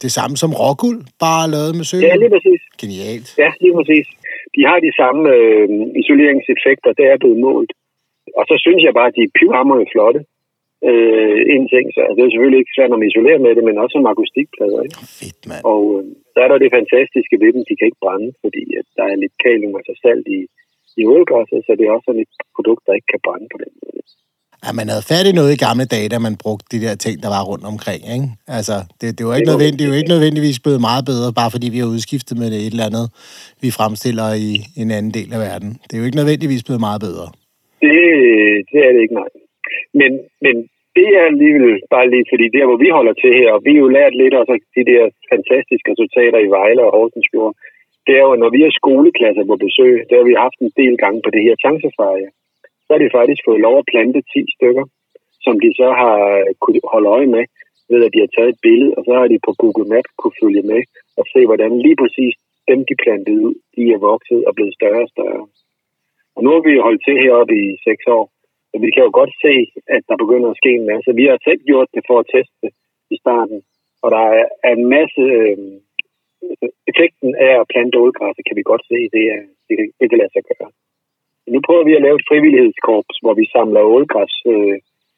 det samme som råguld, bare lavet med sø. Ja, lige præcis. Genialt. Ja, lige præcis. De har de samme øh, isoleringseffekter, det er blevet målt. Og så synes jeg bare, at de er pivhammerende flotte. Øh, en ting, så det er selvfølgelig ikke svært, når man isolerer med det, men også som akustikplader. Ikke? Fedt, mand. Og øh, så er der det fantastiske ved dem, de kan ikke brænde, fordi at der er lidt kalium, altså salt i, i ålegræsset, så det er også sådan et produkt, der ikke kan brænde på den måde. Ja, man havde fat i noget i gamle dage, da man brugte de der ting, der var rundt omkring, ikke? Altså, det, det, var ikke Det var nødvendigt, det er jo vigtigt. ikke nødvendigvis blevet meget bedre, bare fordi vi har udskiftet med det et eller andet, vi fremstiller i en anden del af verden. Det er jo ikke nødvendigvis blevet meget bedre. Det, det er det ikke, nej. Men, men det er alligevel bare lige, fordi der, hvor vi holder til her, og vi har jo lært lidt også de der fantastiske resultater i Vejle og Horsens Fjord, det er jo, når vi har skoleklasser på besøg, der har vi haft en del gange på det her chancefeje, så har de faktisk fået lov at plante 10 stykker, som de så har øh, kunne holde øje med, ved at de har taget et billede, og så har de på Google Maps kunne følge med og se, hvordan lige præcis dem, de plantede ud, de er vokset og blevet større og større. Og nu har vi holdt til heroppe i seks år, så vi kan jo godt se, at der begynder at ske en masse. Vi har selv gjort det for at teste i starten, og der er en masse... Øh, effekten af at plante ålgræs, kan vi godt se, det, er, det, kan- det kan lade sig gøre. Nu prøver vi at lave et frivillighedskorps, hvor vi samler ålgræs øh,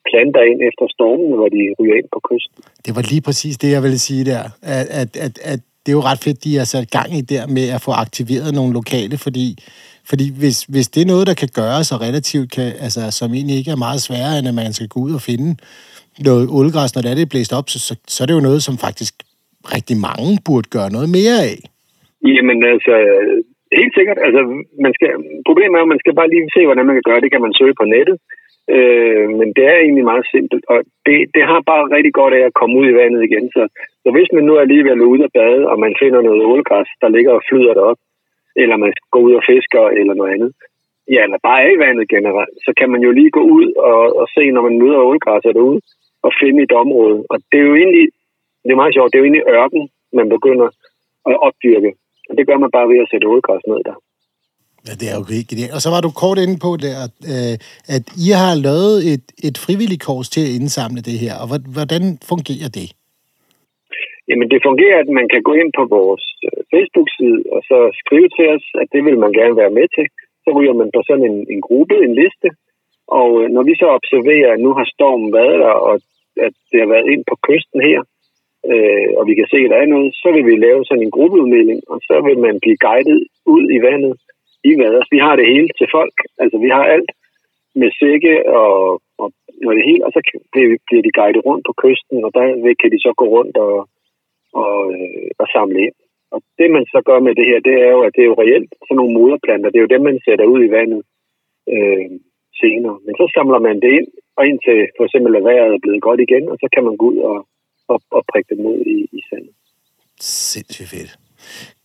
planter ind efter stormen, hvor de ryger ind på kysten. Det var lige præcis det, jeg ville sige der. At, at, at, at det er jo ret fedt, de har sat gang i der med at få aktiveret nogle lokale, fordi, fordi hvis, hvis det er noget, der kan gøres og relativt kan, altså, som egentlig ikke er meget sværere, end at man skal gå ud og finde noget uldgræs, når det er, det er blæst op, så, så, så er det jo noget, som faktisk rigtig mange burde gøre noget mere af. Jamen altså, helt sikkert. Altså, man skal, problemet er at man skal bare lige se, hvordan man kan gøre det. kan man søge på nettet. Øh, men det er egentlig meget simpelt, og det, det har bare rigtig godt af at komme ud i vandet igen. Så, så hvis man nu alligevel er ude at bade, og man finder noget ålgræs, der ligger og flyder derop, eller man går ud og fisker, eller noget andet, ja, eller bare er i vandet generelt, så kan man jo lige gå ud og, og se, når man møder ålgræsser derude, og finde et område. Og det er jo egentlig, det er meget sjovt, det er jo egentlig ørken, man begynder at opdyrke. Og det gør man bare ved at sætte ålgræs ned der. Ja, det er jo genialt. Og så var du kort inde på der, øh, at, I har lavet et, et frivilligt kors til at indsamle det her, og hvordan fungerer det? Jamen det fungerer, at man kan gå ind på vores øh, Facebook-side og så skrive til os, at det vil man gerne være med til. Så ryger man på sådan en, en gruppe, en liste. Og øh, når vi så observerer, at nu har stormen været der, og at det har været ind på kysten her, øh, og vi kan se, at der er noget, så vil vi lave sådan en gruppeudmelding, og så vil man blive guidet ud i vandet i vaders. Altså, vi har det hele til folk. Altså vi har alt med sække og, og, og det hele, og så bliver de guidet rundt på kysten, og der kan de så gå rundt og, og, øh, og samle ind. Og det man så gør med det her, det er jo, at det er jo reelt sådan nogle moderplanter. Det er jo dem, man sætter ud i vandet øh, senere. Men så samler man det ind, og indtil for eksempel at vejret er blevet godt igen, og så kan man gå ud og, og, og prikke dem ned i, i sandet. Sindssygt fedt.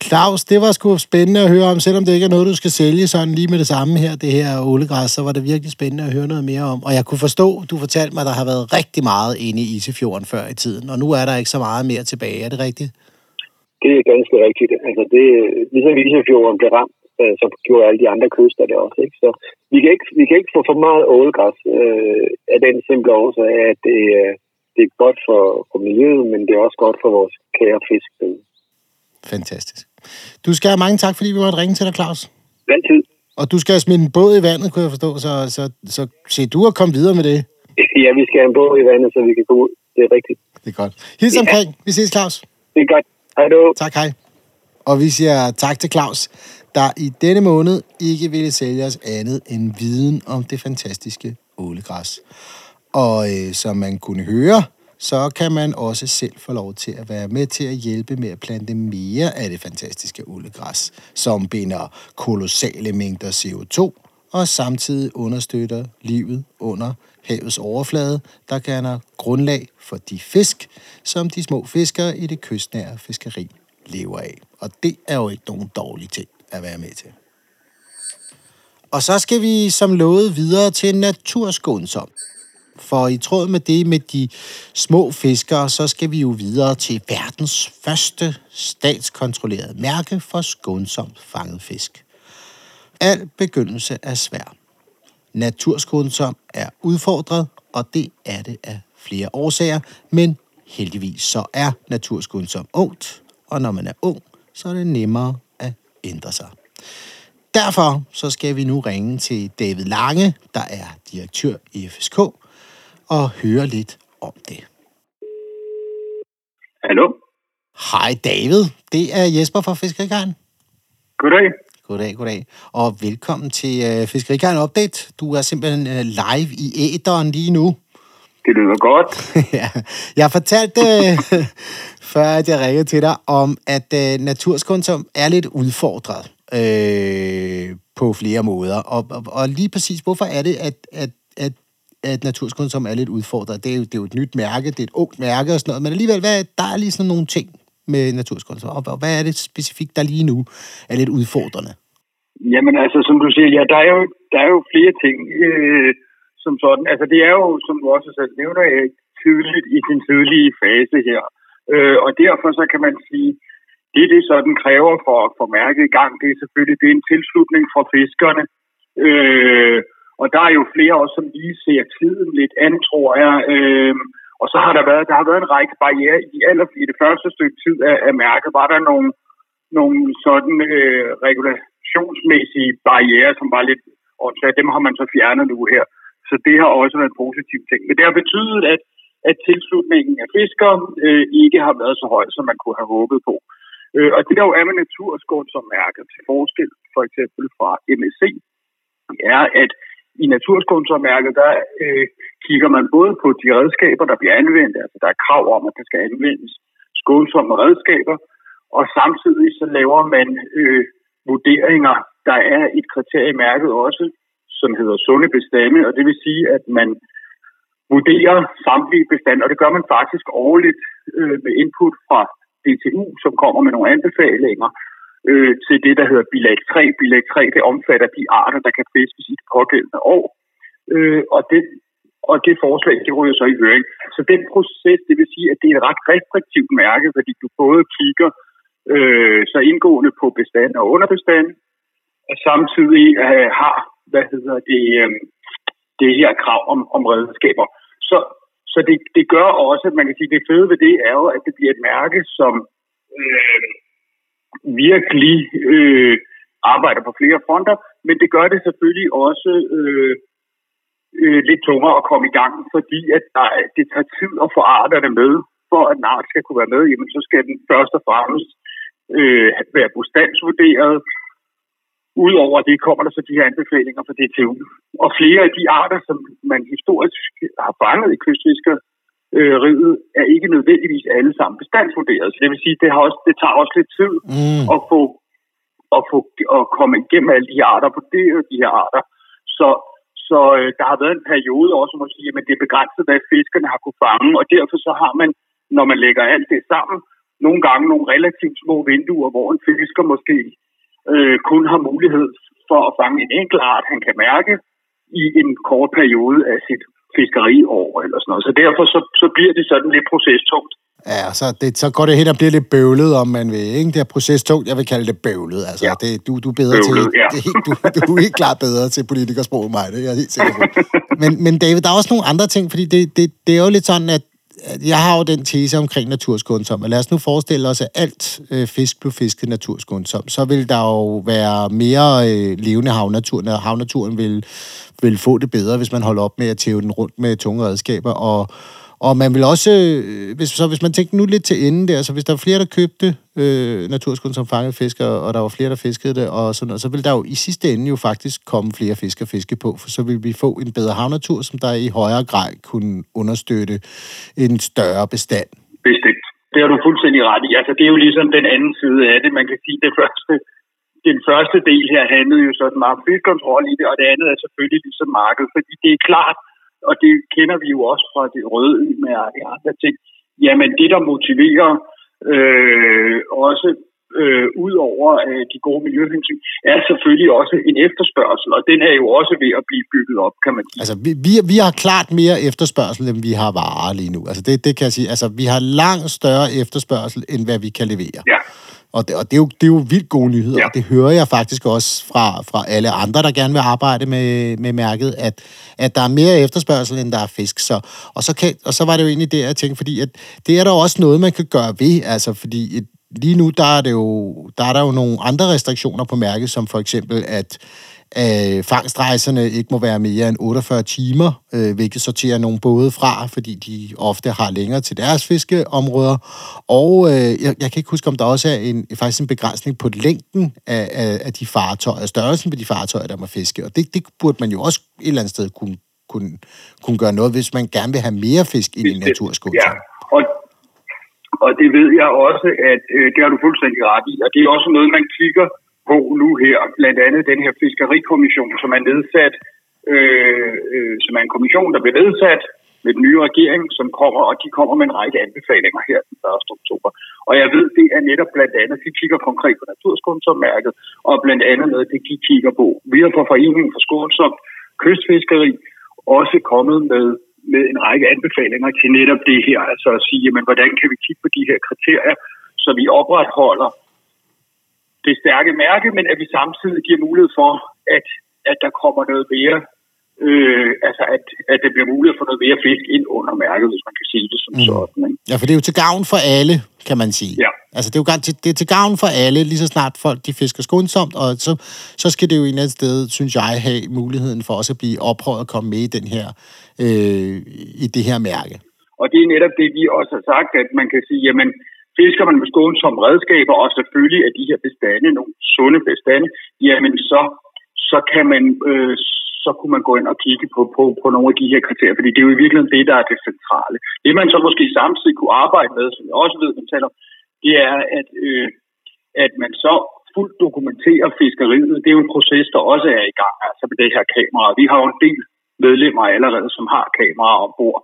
Claus, det var sgu spændende at høre om, selvom det ikke er noget, du skal sælge sådan lige med det samme her, det her ålegræs, så var det virkelig spændende at høre noget mere om. Og jeg kunne forstå, du fortalte mig, at der har været rigtig meget inde i Isefjorden før i tiden, og nu er der ikke så meget mere tilbage. Er det rigtigt? Det er ganske rigtigt. Altså det, ligesom Isefjorden blev ramt, øh, så gjorde alle de andre kyster det også. Ikke? Så vi kan ikke, vi kan ikke få for meget ålegræs øh, af den simple årsag, at det, øh, det er godt for, for miljøet, men det er også godt for vores kære fisk. Fantastisk. Du skal have mange tak, fordi vi måtte ringe til dig, Claus. Altid. Og du skal smide en båd i vandet, kunne jeg forstå, så, så, så se du at komme videre med det. Ja, vi skal have en båd i vandet, så vi kan gå ud. Det er rigtigt. Det er godt. Hils Ja. omkring. Vi ses, Claus. Det er godt. Hej då. Tak, hej. Og vi siger tak til Claus, der i denne måned ikke ville sælge os andet end viden om det fantastiske ålegræs. Og øh, som man kunne høre, så kan man også selv få lov til at være med til at hjælpe med at plante mere af det fantastiske uldegræs, som binder kolossale mængder CO2 og samtidig understøtter livet under havets overflade, der gerne grundlag for de fisk, som de små fiskere i det kystnære fiskeri lever af. Og det er jo ikke nogen dårlig ting at være med til. Og så skal vi som lovet videre til naturskånsom. For i tråd med det med de små fiskere, så skal vi jo videre til verdens første statskontrollerede mærke for skånsomt fanget fisk. Al begyndelse er svær. Naturskånsom er udfordret, og det er det af flere årsager, men heldigvis så er naturskånsom ungt, og når man er ung, så er det nemmere at ændre sig. Derfor så skal vi nu ringe til David Lange, der er direktør i FSK, og høre lidt om det. Hallo? Hej David, det er Jesper fra Fiskerikaren. Goddag. Goddag, goddag. Og velkommen til uh, Fiskerikaren Update. Du er simpelthen uh, live i æderen lige nu. Det lyder godt. ja. Jeg fortalte uh, før, at jeg ringede til dig, om at uh, naturskundsom er lidt udfordret øh, på flere måder. Og, og, og lige præcis, hvorfor er det, at, at, at, at naturskonsum er lidt udfordret? Det er, jo, det er jo et nyt mærke, det er et ungt mærke og sådan noget, men alligevel, hvad, der er lige sådan nogle ting med naturskonsum, Og, hvad er det specifikt, der lige nu er lidt udfordrende? Jamen altså, som du siger, ja, der er jo, der er jo flere ting øh, som sådan. Altså, det er jo, som du også selv nævner, øh, tydeligt i den tidlige fase her. Øh, og derfor så kan man sige, det det sådan kræver for at få mærket i gang, det er selvfølgelig det er en tilslutning fra fiskerne. Øh, og der er jo flere også, som lige ser tiden lidt an, tror jeg. Øh, og så har der været, der har været en række barriere i, aller, i det første stykke tid af, af mærket. Var der nogle, nogle sådan øh, regulationsmæssige barriere, som var lidt åndssvagt. Dem har man så fjernet nu her. Så det har også været en positiv ting. Men det har betydet, at, at tilslutningen af fiskere øh, ikke har været så høj, som man kunne have håbet på. Øh, og det der jo er med naturskål som mærker til forskel for eksempel fra MSC, er, at i naturskånsomærket, der øh, kigger man både på de redskaber, der bliver anvendt, altså der er krav om, at der skal anvendes skånsomme redskaber, og samtidig så laver man øh, vurderinger. Der er et kriterie i mærket også, som hedder sunde bestande, og det vil sige, at man vurderer samtlige bestande, og det gør man faktisk årligt øh, med input fra DTU, som kommer med nogle anbefalinger øh, til det, der hedder bilag 3. Bilag 3, det omfatter de arter, der kan fiskes i det pågældende år. Øh, og, det, og det forslag, det ryger så i høring. Så den proces, det vil sige, at det er et ret restriktivt mærke, fordi du både kigger øh, så indgående på bestand og underbestand, og samtidig øh, har, hvad hedder det, øh, det her krav om, om redskaber. Så, så det, det gør også, at man kan sige, det fede ved det er jo, at det bliver et mærke, som øh, virkelig øh, arbejder på flere fronter, men det gør det selvfølgelig også øh, øh, lidt tungere at komme i gang, fordi at der, det tager tid at få arterne med. For at en art skal kunne være med, jamen, så skal den først og fremmest øh, være bestandsvurderet. Udover det kommer der så de her anbefalinger fra DTU. Og flere af de arter, som man historisk har fanget i kystfisker, øh, riget, er ikke nødvendigvis alle sammen bestandsvurderet. Så det vil sige, det, har også, det tager også lidt tid mm. at få at, få, at komme igennem alle de her arter, vurdere de her arter. Så, så øh, der har været en periode også, må sige, at det er begrænset, hvad fiskerne har kunne fange, og derfor så har man, når man lægger alt det sammen, nogle gange nogle relativt små vinduer, hvor en fisker måske øh, kun har mulighed for at fange en enkelt art, han kan mærke, i en kort periode af sit fiskeriår eller sådan noget. Så derfor så, så bliver det sådan lidt procestungt. Ja, så, det, så går det hen og bliver lidt bøvlet, om man vil. Ikke? Det er procestungt, jeg vil kalde det bøvlet. Altså, ja. det, du, du er bedre bøvlet, til... Ja. Det, du, du er helt klart bedre til politikersprog end mig, det er jeg helt sikker på. men, men David, der er også nogle andre ting, fordi det, det, det er jo lidt sådan, at jeg har jo den tese omkring naturskånsom, og lad os nu forestille os, at alt øh, fisk blev fisket naturskånsom, så vil der jo være mere øh, levende havnatur, og havnaturen vil, vil få det bedre, hvis man holder op med at tæve den rundt med tunge redskaber, og, og man vil også, øh, hvis, så hvis man tænker nu lidt til enden der, så hvis der var flere, der købte øh, naturskund som fangede fisk, og, der var flere, der fiskede det, og sådan noget, så vil der jo i sidste ende jo faktisk komme flere fisk at fiske på, for så vil vi få en bedre havnatur, som der i højere grad kunne understøtte en større bestand. Bestemt. Det har du fuldstændig ret i. Altså, det er jo ligesom den anden side af det. Man kan sige, det første, den første del her handlede jo sådan meget om fiskkontrol i det, og det andet er selvfølgelig ligesom marked, fordi det er klart, og det kender vi jo også fra det røde med de andre ting, jamen det, der motiverer øh, også øh, ud over øh, de gode miljøhensyn, er selvfølgelig også en efterspørgsel, og den er jo også ved at blive bygget op, kan man sige. Altså, vi, vi, vi har klart mere efterspørgsel, end vi har varer lige nu. Altså, det, det kan jeg sige. Altså, vi har langt større efterspørgsel, end hvad vi kan levere. Ja. Og det, og det, er, jo, det er jo vildt gode nyheder, ja. og det hører jeg faktisk også fra, fra alle andre, der gerne vil arbejde med, med mærket, at, at der er mere efterspørgsel, end der er fisk. Så, og, så kan, og så var det jo egentlig det, jeg tænkte, fordi at det er der også noget, man kan gøre ved, altså fordi et, lige nu, der er, det jo, der er der jo nogle andre restriktioner på mærket, som for eksempel, at øh, fangstrejserne ikke må være mere end 48 timer, øh, hvilket sorterer nogle både fra, fordi de ofte har længere til deres fiskeområder. Og øh, jeg, jeg kan ikke huske, om der også er en, faktisk en begrænsning på længden af, af, af de fartøjer, størrelsen på de fartøjer, der må fiske. Og det, det burde man jo også et eller andet sted kunne, kunne, kunne gøre noget, hvis man gerne vil have mere fisk ind i naturskolen. Ja, og, og det ved jeg også, at øh, det har du fuldstændig ret i, og det er også noget, man kigger på nu her, blandt andet den her fiskerikommission, som er nedsat, øh, øh, som er en kommission, der bliver nedsat med den nye regering, som kommer, og de kommer med en række anbefalinger her den 1. oktober. Og jeg ved, det er netop blandt andet, de kigger konkret på naturskånsomværket, og blandt andet noget, det de kigger på. Vi har på Foreningen for Skånsomt Kystfiskeri også kommet med, med en række anbefalinger til netop det her, altså at sige, jamen, hvordan kan vi kigge på de her kriterier, så vi opretholder det stærke mærke, men at vi samtidig giver mulighed for, at, at der kommer noget mere, øh, altså at, at det bliver muligt for noget mere fisk ind under mærket, hvis man kan sige det som mm. sådan. Ikke? Ja, for det er jo til gavn for alle, kan man sige. Ja. Altså, det er jo det er til gavn for alle, lige så snart folk de fisker skånsomt, og så, så skal det jo i et sted, synes jeg, have muligheden for også at blive oprøret og komme med i den her, øh, i det her mærke. Og det er netop det, vi også har sagt, at man kan sige, jamen, fisker man med skånsomme redskaber, og selvfølgelig er de her bestande nogle sunde bestande, jamen så, så kan man, øh, så kunne man gå ind og kigge på, på, på nogle af de her kriterier, fordi det er jo i virkeligheden det, der er det centrale. Det man så måske samtidig kunne arbejde med, som jeg også ved, man taler det er, at, øh, at man så fuldt dokumenterer fiskeriet. Det er jo en proces, der også er i gang, altså med det her kamera. Vi har jo en del medlemmer allerede, som har kameraer ombord,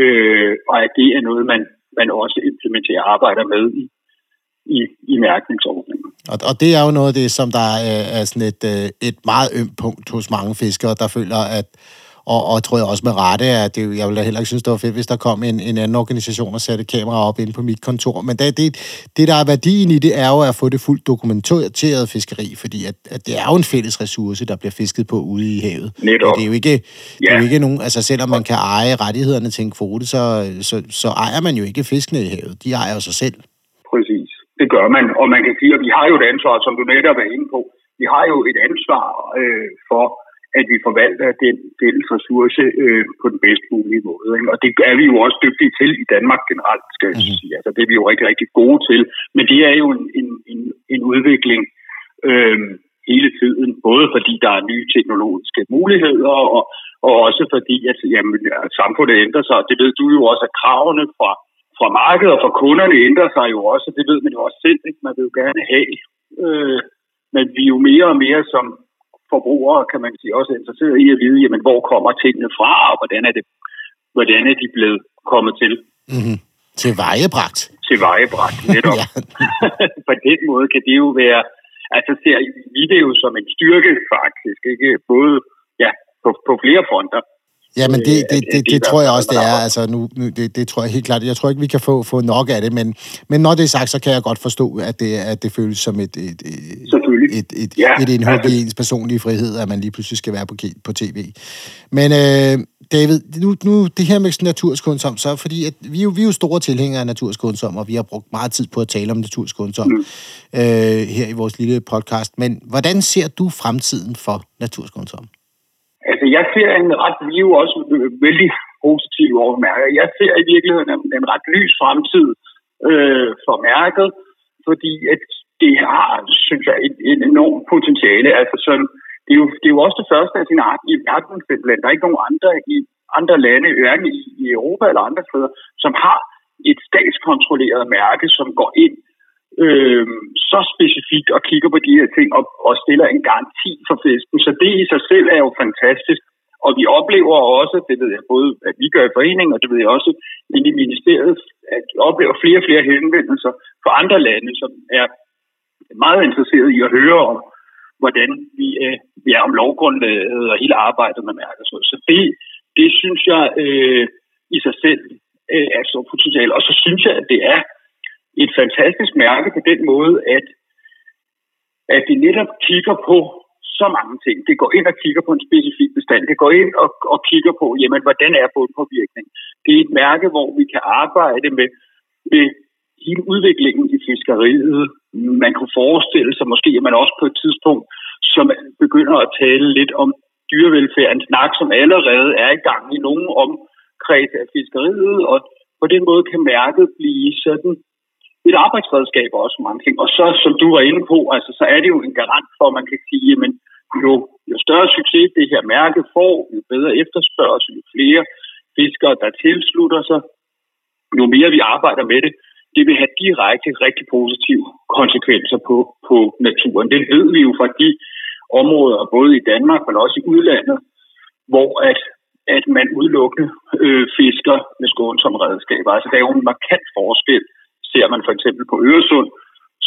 øh, og at det er noget, man man også implementerer arbejder med i, i, i mærkningsordningen. Og, og det er jo noget af det, som der er, er sådan et, øh, et meget ømt punkt hos mange fiskere, der føler, at og, og tror jeg også med rette, at det, jeg ville heller ikke synes, det var fedt, hvis der kom en, en anden organisation og satte kamera op inde på mit kontor. Men det, det, det, der er værdien i det, er jo at få det fuldt dokumenteret fiskeri, fordi at, at det er jo en fælles ressource, der bliver fisket på ude i havet. Netop. Det er jo ikke, det er jo ikke nogen, altså selvom man kan eje rettighederne til en kvote, så, så, så ejer man jo ikke fiskene i havet. De ejer jo sig selv. Præcis. Det gør man. Og man kan sige, at vi har jo et ansvar, som du netop er inde på. Vi har jo et ansvar øh, for at vi forvalter den fælles ressource øh, på den bedst mulige måde. Ikke? Og det er vi jo også dygtige til i Danmark generelt, skal jeg mm-hmm. sige. Altså, det er vi jo rigtig, rigtig gode til. Men det er jo en, en, en, en udvikling øh, hele tiden, både fordi der er nye teknologiske muligheder, og, og også fordi at jamen, samfundet ændrer sig. Det ved du jo også, at kravene fra, fra markedet og fra kunderne ændrer sig jo også. Det ved man jo også selv. Ikke? Man vil jo gerne have. Øh, men vi er jo mere og mere som forbrugere, kan man sige, også interesseret i at vide, jamen, hvor kommer tingene fra, og hvordan er, det, hvordan er de blevet kommet til. Mm-hmm. Til vejebragt. Til vejebragt, netop. På den måde kan det jo være, altså ser vi det jo som en styrke faktisk, ikke? Både ja, på, på flere fronter. Ja, men det, det, det, det, det tror jeg også, det er. Altså, nu, nu, det, det tror jeg helt klart. Jeg tror ikke, vi kan få, få nok af det, men, men når det er sagt, så kan jeg godt forstå, at det, at det føles som et, et, et, et, ja, et indhug i ens personlige frihed, at man lige pludselig skal være på, på tv. Men øh, David, nu, nu det her med naturskundsom, så fordi at vi, jo, vi er jo store tilhængere af naturskundsom, og vi har brugt meget tid på at tale om naturskundsom mm. øh, her i vores lille podcast. Men hvordan ser du fremtiden for naturskundsom? Altså, jeg ser en ret, vi er jo også øh, vældig positive over mærker. Jeg ser i virkeligheden en, en ret lys fremtid øh, for mærket, fordi at det har, synes jeg, et, et enormt potentiale. Altså så det, er jo, det er jo også det første af sin art i verden, simpelthen. Der er ikke nogen andre i andre lande, hverken i, i Europa eller andre steder, som har et statskontrolleret mærke, som går ind øh, så specifikt og kigger på de her ting og, og stiller en garanti for fisken. Så det i sig selv er jo fantastisk. Og vi oplever også, det ved jeg både, at vi gør i foreningen, og det ved jeg også inde i ministeriet, at vi oplever flere og flere henvendelser fra andre lande, som er meget interesseret i at høre om, hvordan vi, øh, vi er om lovgrundlaget og hele arbejdet med mærker. Så det, det synes jeg øh, i sig selv øh, er så potentiale. Og så synes jeg, at det er et fantastisk mærke på den måde, at, at det netop kigger på så mange ting. Det går ind og kigger på en specifik bestand. Det går ind og, og kigger på, jamen, hvordan er bundpåvirkning. Det er et mærke, hvor vi kan arbejde med, med hele udviklingen i fiskeriet. Man kunne forestille sig måske, at man også på et tidspunkt, som begynder at tale lidt om dyrevelfærd, en snak, som allerede er i gang i nogen omkreds af fiskeriet, og på den måde kan mærket blive sådan et arbejdsredskab også mange ting. Og så, som du var inde på, altså, så er det jo en garant for, at man kan sige, jamen, jo, jo større succes det her mærke får, jo bedre efterspørgsel, jo flere fiskere, der tilslutter sig, jo mere vi arbejder med det, det vil have direkte rigtig positive konsekvenser på, på naturen. Det ved vi jo fra de områder, både i Danmark, men også i udlandet, hvor at, at man udelukkende øh, fisker med skånsomme redskaber. Altså, der er jo en markant forskel ser man for eksempel på Øresund,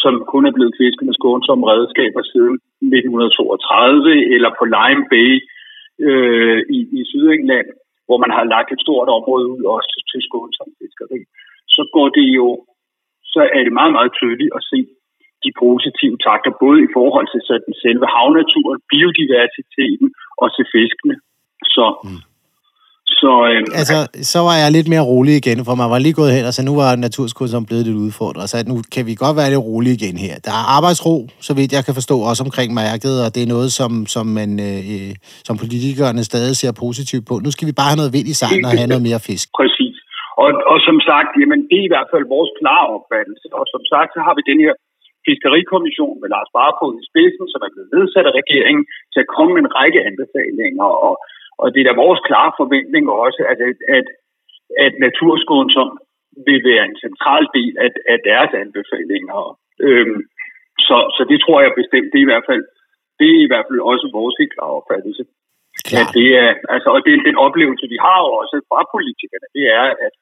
som kun er blevet fisket med skånsomme redskaber siden 1932, eller på Lime Bay øh, i, i Sydengland, hvor man har lagt et stort område ud også til, til skånsom fiskeri. Så går det jo, så er det meget, meget tydeligt at se de positive takter, både i forhold til sådan selve havnaturen, biodiversiteten og til fiskene. Så mm. Så, øh, altså, så var jeg lidt mere rolig igen, for man var lige gået hen, og så nu var som blevet lidt udfordret. Så nu kan vi godt være lidt rolige igen her. Der er arbejdsro, så vidt jeg kan forstå, også omkring mærket, og det er noget, som, som, man, øh, som politikerne stadig ser positivt på. Nu skal vi bare have noget vind i sejlen og have noget mere fisk. Præcis. Og, og som sagt, jamen, det er i hvert fald vores klare opfattelse. Og som sagt, så har vi den her fiskerikommission med Lars Barfod i spidsen, som er blevet nedsat af regeringen, til at komme med en række anbefalinger. Og, og det er da vores klare forventning også, at, at, at naturskånsom vil være en central del af, af deres anbefalinger. Øhm, så, så det tror jeg bestemt, det er i hvert fald, det er i hvert fald også vores helt klare opfattelse. Klar. At det er, altså, og det er den oplevelse, vi har også fra politikerne, det er, at,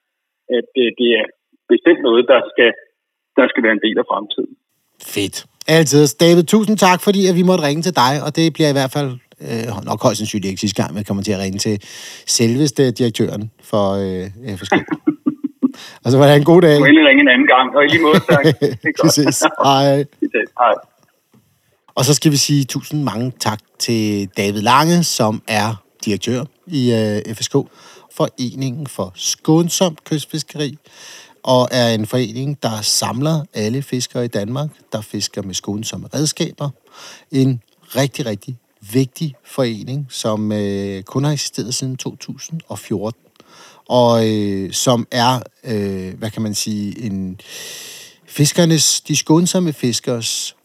at det er bestemt noget, der skal, der skal være en del af fremtiden. Fedt. Altid. David, tusind tak, fordi at vi måtte ringe til dig, og det bliver i hvert fald øh, nok højst sandsynligt ikke sidste gang, men kommer til at ringe til selveste direktøren for øh, FSK. og så var det en god dag. Du må ringe en anden gang, og i lige måde, tak. Ses. Hej. Hej. Og så skal vi sige tusind mange tak til David Lange, som er direktør i øh, FSK, Foreningen for Skånsomt Kystfiskeri, og er en forening, der samler alle fiskere i Danmark, der fisker med skånsomme redskaber. En rigtig, rigtig vigtig forening, som øh, kun har eksisteret siden 2014, og øh, som er, øh, hvad kan man sige, en fiskernes, de skånsomme fiskers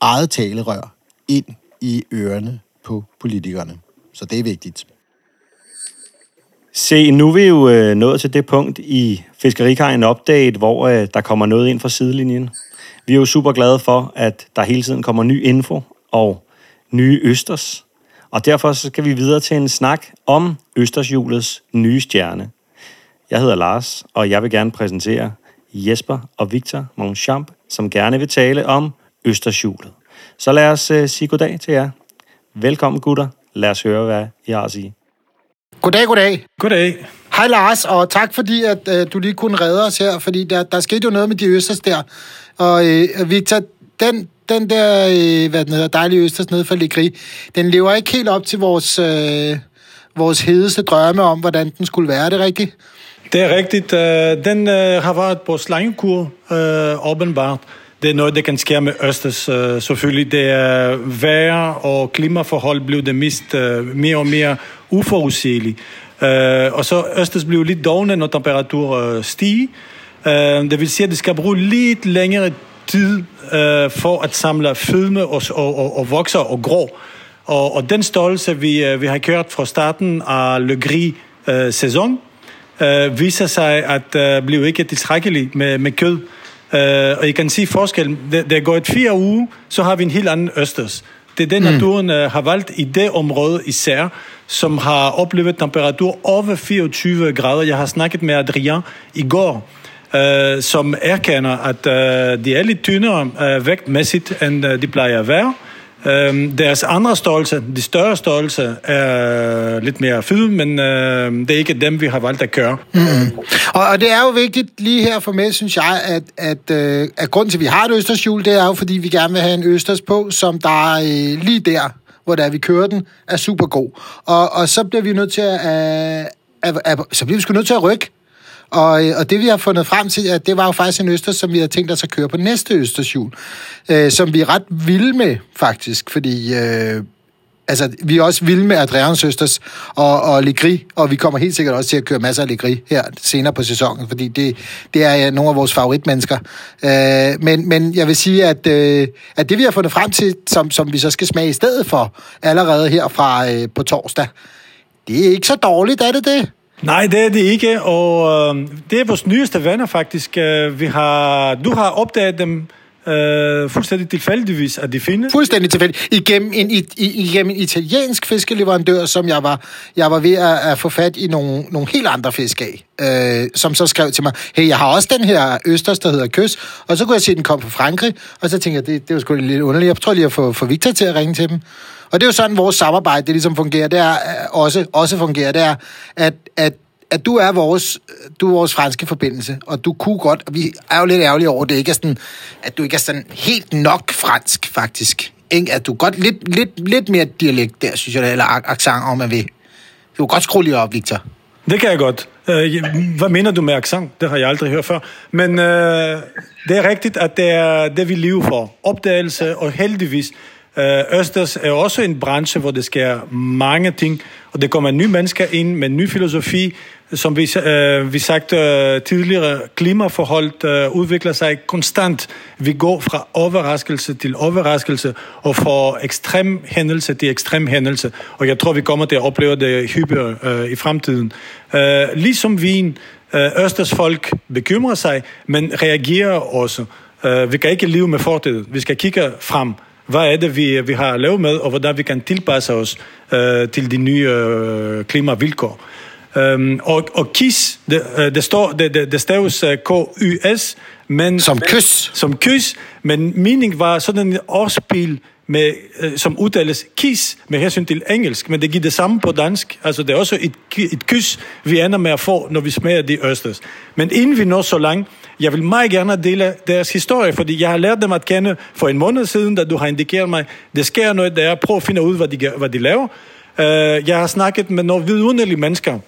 eget talerør ind i ørerne på politikerne. Så det er vigtigt. Se, nu er vi jo øh, nået til det punkt i Fiskerikajen Update, hvor øh, der kommer noget ind fra sidelinjen. Vi er jo super glade for, at der hele tiden kommer ny info og nye østers. Og derfor så skal vi videre til en snak om Østershjulets nye stjerne. Jeg hedder Lars, og jeg vil gerne præsentere Jesper og Victor Monchamp, som gerne vil tale om Østershjulet. Så lad os uh, sige goddag til jer. Velkommen gutter. Lad os høre, hvad I har at sige. Goddag, goddag. Goddag. Hej Lars, og tak fordi, at uh, du lige kunne redde os her, fordi der, der skete jo noget med de østers der. Og uh, Victor, den, den der øh, hvad den hedder, dejlige østers nede for Ligri, den lever ikke helt op til vores, øh, vores hedeste drømme om, hvordan den skulle være. Er det rigtigt? Det er rigtigt. Øh, den øh, har været på slangekur, øh, åbenbart. Det er noget, der kan ske med Østers. Øh, selvfølgelig, det er vejr og klimaforhold blev det mist øh, mere og mere uforudsigeligt. Øh, og så Østers blev lidt dogne, når temperaturen stiger. Øh, det vil sige, at det skal bruge lidt længere tid øh, for at samle fedme og, og, og, og vokser og grå. Og, og den størrelse, vi, øh, vi har kørt fra starten af Le Gris øh, øh, viser sig at øh, blive ikke tilstrækkeligt med, med kød. Øh, og I kan sige forskellen. Det, det går et fire uger, så har vi en helt anden Østers. Det er det, naturen øh, har valgt i det område især, som har oplevet temperatur over 24 grader. Jeg har snakket med Adrian i går, øh, som erkender, at øh, de er lidt tyndere øh, vægtmæssigt, end øh, de plejer at være. Øh, deres andre størrelse, de større størrelse, er øh, lidt mere fed, men øh, det er ikke dem, vi har valgt at køre. Mm. Og, og det er jo vigtigt lige her for mig, synes jeg, at, at, øh, at grunden til, at vi har et østershjul, det er jo, fordi vi gerne vil have en østers på, som der er øh, lige der, hvor der vi kører den, er super god. Og, og så bliver vi nødt til at, at, at, at så bliver vi sgu nødt til at rykke og, øh, og det vi har fundet frem til, at det var jo faktisk en øster, som vi havde tænkt os at køre på næste østershjul, øh, som vi er ret vilde med, faktisk, fordi... Øh, altså, vi er også vilde med Adrians Søsters og, og Ligri, og vi kommer helt sikkert også til at køre masser af Ligri her senere på sæsonen, fordi det, det er øh, nogle af vores favoritmennesker. Øh, men, men jeg vil sige, at, øh, at det vi har fundet frem til, som, som vi så skal smage i stedet for, allerede her fra øh, på torsdag, det er ikke så dårligt, er det det? Nej, det er det ikke, og øh, det er vores nyeste venner faktisk. Øh, vi har, du har opdaget dem øh, fuldstændig tilfældigvis, at de findes. Fuldstændig tilfældigt. Igennem en, i, igennem en italiensk fiskeleverandør, som jeg var, jeg var ved at, at få fat i nogle, nogle helt andre fisk af, øh, som så skrev til mig, hey, jeg har også den her østers, der hedder Køs, og så kunne jeg se, at den kom fra Frankrig, og så tænkte jeg, det, det var sgu lidt underligt. Jeg tror lige at få, få Victor til at ringe til dem. Og det er jo sådan, vores samarbejde, det ligesom fungerer. Det er øh, også, også fungerer, det er, at, at at du er vores, du er vores franske forbindelse, og du kunne godt, og vi er jo lidt ærgerlige over, at, det ikke er sådan, at du ikke er sådan helt nok fransk, faktisk. Ikke? At du godt lidt, lidt, lidt mere dialekt der, synes jeg, eller accent, om man vil. Du kan godt skrue lige op, Victor. Det kan jeg godt. Øh, hvad mener du med accent? Det har jeg aldrig hørt før. Men øh, det er rigtigt, at det er det, vi lever for. Opdagelse, og heldigvis Øh, Østers er også en branche, hvor det sker mange ting, og det kommer nye mennesker ind med ny filosofi, som vi, øh, vi sagt øh, tidligere, klimaforholdet øh, udvikler sig konstant. Vi går fra overraskelse til overraskelse, og fra ekstrem hændelse til ekstrem hændelse, og jeg tror, vi kommer til at opleve det hyppigere øh, i fremtiden. Øh, ligesom vin, øh, Østers folk bekymrer sig, men reagerer også. Øh, vi kan ikke leve med fortiden. Vi skal kigge frem hvad er det, vi, vi har lavet med, og hvordan vi kan tilpasse os øh, til de nye øh, klimavilkår. Um, og, og KIS, det, øh, det, står, det, det, det staves uh, K-Y-S, men... Som kys. Som kys, men mening var sådan en årspil, med, øh, som udtales KIS med hensyn til engelsk, men det giver det samme på dansk. Altså det er også et, et kys, vi ender med at få, når vi smager de østers. Men inden vi når så langt, jeg vil meget gerne dele deres historie, fordi jeg har lært dem at kende for en måned siden, da du har indikeret mig, det sker noget der, prøv at finde ud, hvad de, hvad de laver. Uh, jeg har snakket med nogle vidunderlige mennesker,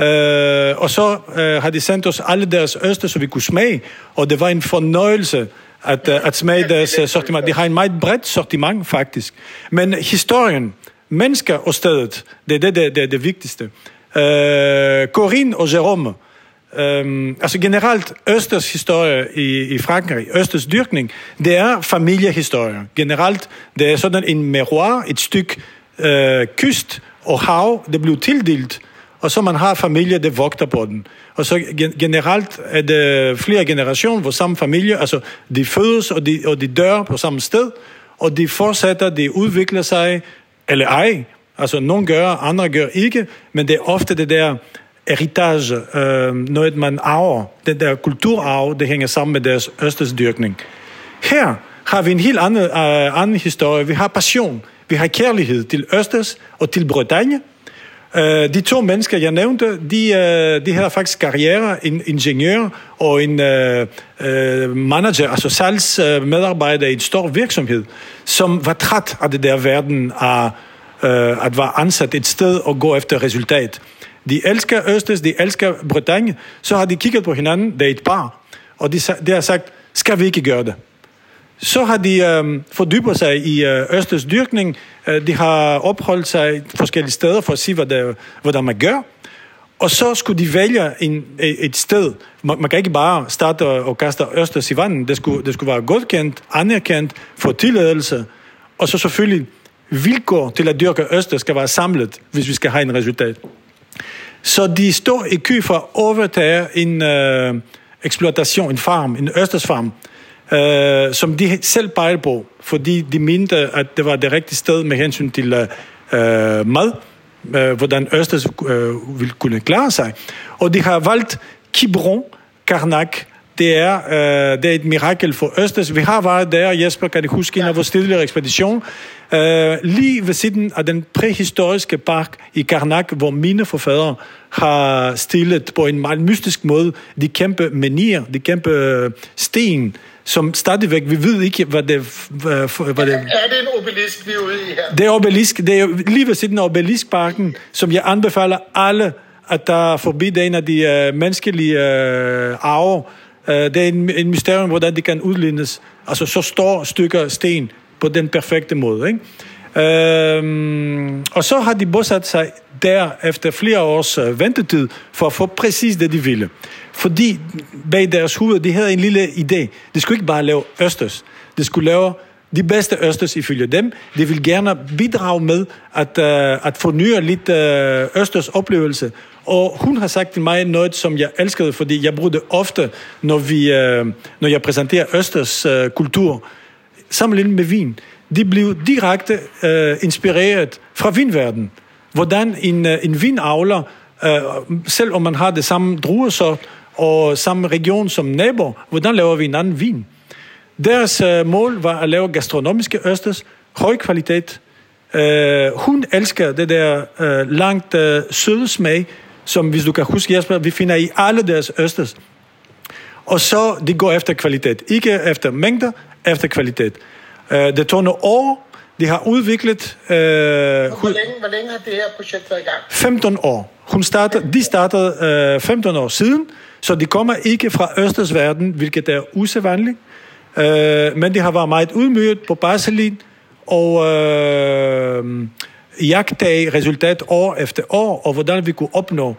Øh, og så øh, har de sendt os alle deres øster, så vi kunne smage, og det var en fornøjelse at, øh, at smage deres øh, sortiment. De har en meget bredt sortiment, faktisk. Men historien, mennesker og stedet, det er det, det, det, det vigtigste. Øh, Corinne og Jerome, Øhm, altså generelt Østers historie i, i Frankrig, Østers dyrkning, det er familiehistorie. Generelt, det er sådan en miroir, et stykke øh, kyst og hav, det blev tildelt, og så man har familie, der vogter på den. Og så generelt er det flere generationer, hvor samme familie, altså de fødes og de, og de dør på samme sted, og de fortsætter, de udvikler sig, eller ej. Altså nogen gør, andre gør ikke, men det er ofte det der heritage, øh, noget man arver, den der kulturarv, det hænger sammen med deres østersdyrkning. Her har vi en helt anden, øh, anden historie. Vi har passion, vi har kærlighed til Østers og til Bretagne. Øh, de to mennesker, jeg nævnte, de, øh, de havde faktisk karriere, en ingeniør og en øh, øh manager, altså salgsmedarbejder i en stor virksomhed, som var træt af det der verden af øh, at være ansat et sted og gå efter resultat. De elsker Østes, de elsker Bretagne. Så har de kigget på hinanden, det er et par, og de, de har sagt, skal vi ikke gøre det? Så har de øh, fordybet sig i øh, Østers dyrkning. Øh, de har opholdt sig forskellige steder for at se, hvad der, hvordan man gør. Og så skulle de vælge en, e, et sted. Man, man kan ikke bare starte og kaste Østers i vandet. Det skulle, det skulle være godkendt, anerkendt, få tilladelse. Og så selvfølgelig vilkår til at dyrke Øster skal være samlet, hvis vi skal have en resultat. Så de står i kø for at overtage en øh, eksploitation, en farm, en Østersfarm, øh, som de selv pegede på, fordi de mente, at det var det rigtige sted med hensyn til øh, mad, øh, hvordan Østers øh, ville kunne klare sig. Og de har valgt Quiberon, Karnak, det er, øh, det er et mirakel for Østers. Vi har været der, Jesper, kan du huske, en af vores tidligere ekspedition, øh, lige ved siden af den præhistoriske park i Karnak, hvor mine forfædre har stillet på en meget mystisk måde de kæmpe menier, de kæmpe øh, sten, som stadigvæk, vi ved ikke, hvad det... Hvad, hvad det er det en obelisk, vi er ude i her? Det er obelisk, det er lige ved siden af obeliskparken, som jeg anbefaler alle, at der forbi det en af de øh, menneskelige øh, arver, Øh, det er en, en mysterium, hvordan det kan udlignes. Altså så står stykker sten på den perfekte måde. Ikke? Øhm, og så har de bosat sig der efter flere års øh, ventetid for at få præcis det, de ville. Fordi bag deres hoved, de havde en lille idé. De skulle ikke bare lave Østers. De skulle lave de bedste Østers ifølge dem. De vil gerne bidrage med at, uh, at forny lidt øh, uh, Østers oplevelse. Og hun har sagt til mig noget, som jeg elskede, fordi jeg bruger det ofte, når, vi, uh, når jeg præsenterer Østers uh, kultur, sammenlignet med vin. De blev direkte uh, inspireret fra vinverden. Hvordan en, uh, en vinavler, uh, selvom man har det samme druesort og samme region som nabo, hvordan laver vi en anden vin? Deres uh, mål var at lave gastronomiske østers, høj kvalitet. Uh, hun elsker det der uh, langt uh, søde smag, som hvis du kan huske, Jesper, vi finder i alle deres østers. Og så de går efter kvalitet. Ikke efter mængder, efter kvalitet. Uh, det tog nogle år, de har udviklet... Uh, hvor, længe, hvor længe har det her projekt været i gang? 15 år. Hun startede, de startede uh, 15 år siden, så de kommer ikke fra Østers verden, hvilket er usædvanligt. Øh, men de har været meget udmyget på Barcelin, og øh, jagtage resultat år efter år, og hvordan vi kunne opnå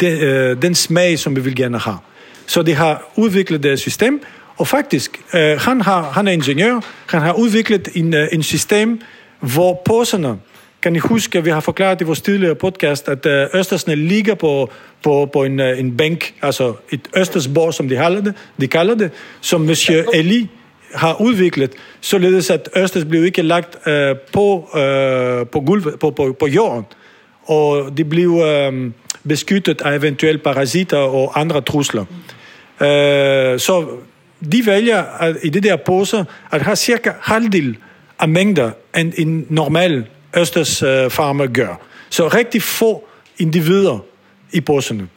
den, øh, den smag, som vi vil gerne have. Så de har udviklet deres system, og faktisk, øh, han, har, han er ingeniør, han har udviklet en, øh, en system, hvor poserne, kan I huske, at vi har forklaret i vores tidligere podcast, at øh, Østersne ligger på, på, på en, øh, en bænk, altså et Østersborg, som de kalder det, de kalder det som Monsieur Eli har udviklet, således at Østers blev ikke lagt øh, på, øh, på, gulv, på, på, på jorden, og de blev øh, beskyttet af eventuelle parasitter og andre trusler. Øh, så de vælger at, i det der pose at have cirka halvdel af mængder, end en normal Østers øh, farmer gør. Så rigtig få individer i bosserne.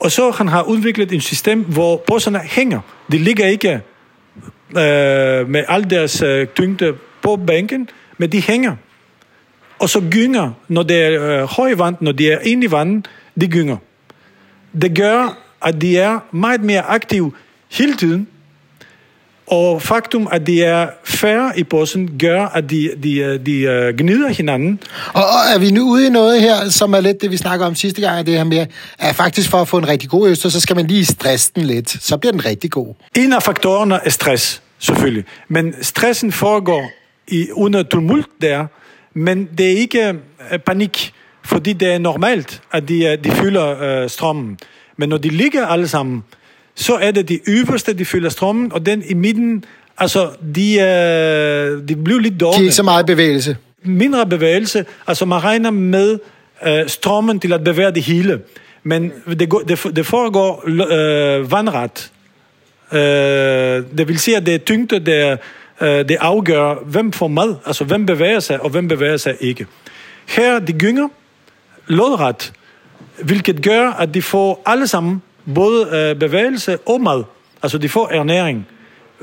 Og så han har udviklet et system, hvor bosserne hænger. De ligger ikke øh, med al deres øh, tyngde på bænken, men de hænger. Og så gynger, når det er øh, høj vand, når de er inde i vandet, de gynger. Det gør, at de er meget mere aktive hele tiden, og faktum, at de er færre i posen, gør, at de, de, de uh, gnider hinanden. Og, og er vi nu ude i noget her, som er lidt det, vi snakker om sidste gang, det her med, at faktisk for at få en rigtig god øster, så skal man lige stresse den lidt. Så bliver den rigtig god. En af faktorerne er stress, selvfølgelig. Men stressen foregår i, under tumult der, men det er ikke uh, panik, fordi det er normalt, at de, uh, de fylder uh, strømmen. Men når de ligger alle sammen, så er det de øverste, de fylder strømmen, og den i midten, altså, de, øh, de bliver lidt dårlige. De er ikke så meget bevægelse. Mindre bevægelse, altså man regner med øh, strømmen til at bevæge det hele. Men det, går, det, det foregår øh, vandret. Øh, det vil sige, at det er tyngde, der, øh, det afgør, hvem får mad, altså hvem bevæger sig, og hvem bevæger sig ikke. Her de gynger lodret, hvilket gør, at de får alle sammen både øh, bevægelse og mad. Altså de får ernæring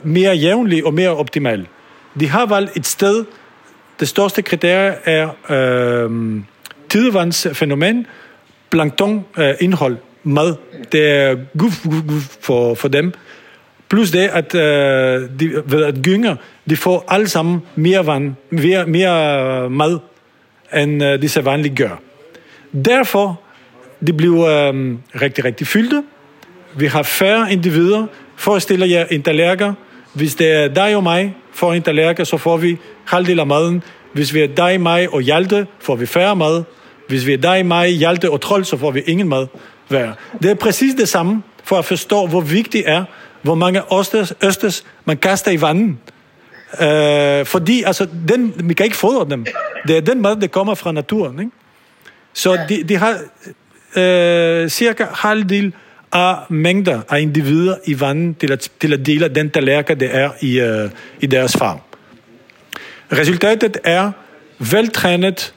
mere jævnlig og mere optimal. De har valgt et sted, det største kriterie er øh, tidevandsfænomen, plankton øh, indhold, mad. Det er guf, guf, guf for, for dem. Plus det, at, øh, de, ved at gynger, de får alle sammen mere vand, mere, mere mad, end øh, de så vanligt gør. Derfor, de bliver øh, rigtig, rigtig fyldte. Vi har færre individer. Forestil jer en tallerken. Hvis det er dig og mig for en tallerken, så får vi halvdel af maden. Hvis vi er dig, mig og Hjalte, får vi færre mad. Hvis vi er dig, mig, Hjalte og Trold, så får vi ingen mad hver. Det er præcis det samme, for at forstå, hvor vigtigt er, hvor mange østers, østers man kaster i vandet. Øh, fordi altså, den, vi kan ikke fodre dem. Det er den mad, der kommer fra naturen. Ikke? Så de, de har øh, cirka halvdel af mængder af individer i vandet til at, til at dele den tallerken, der er i, øh, i deres farm. Resultatet er veltrænet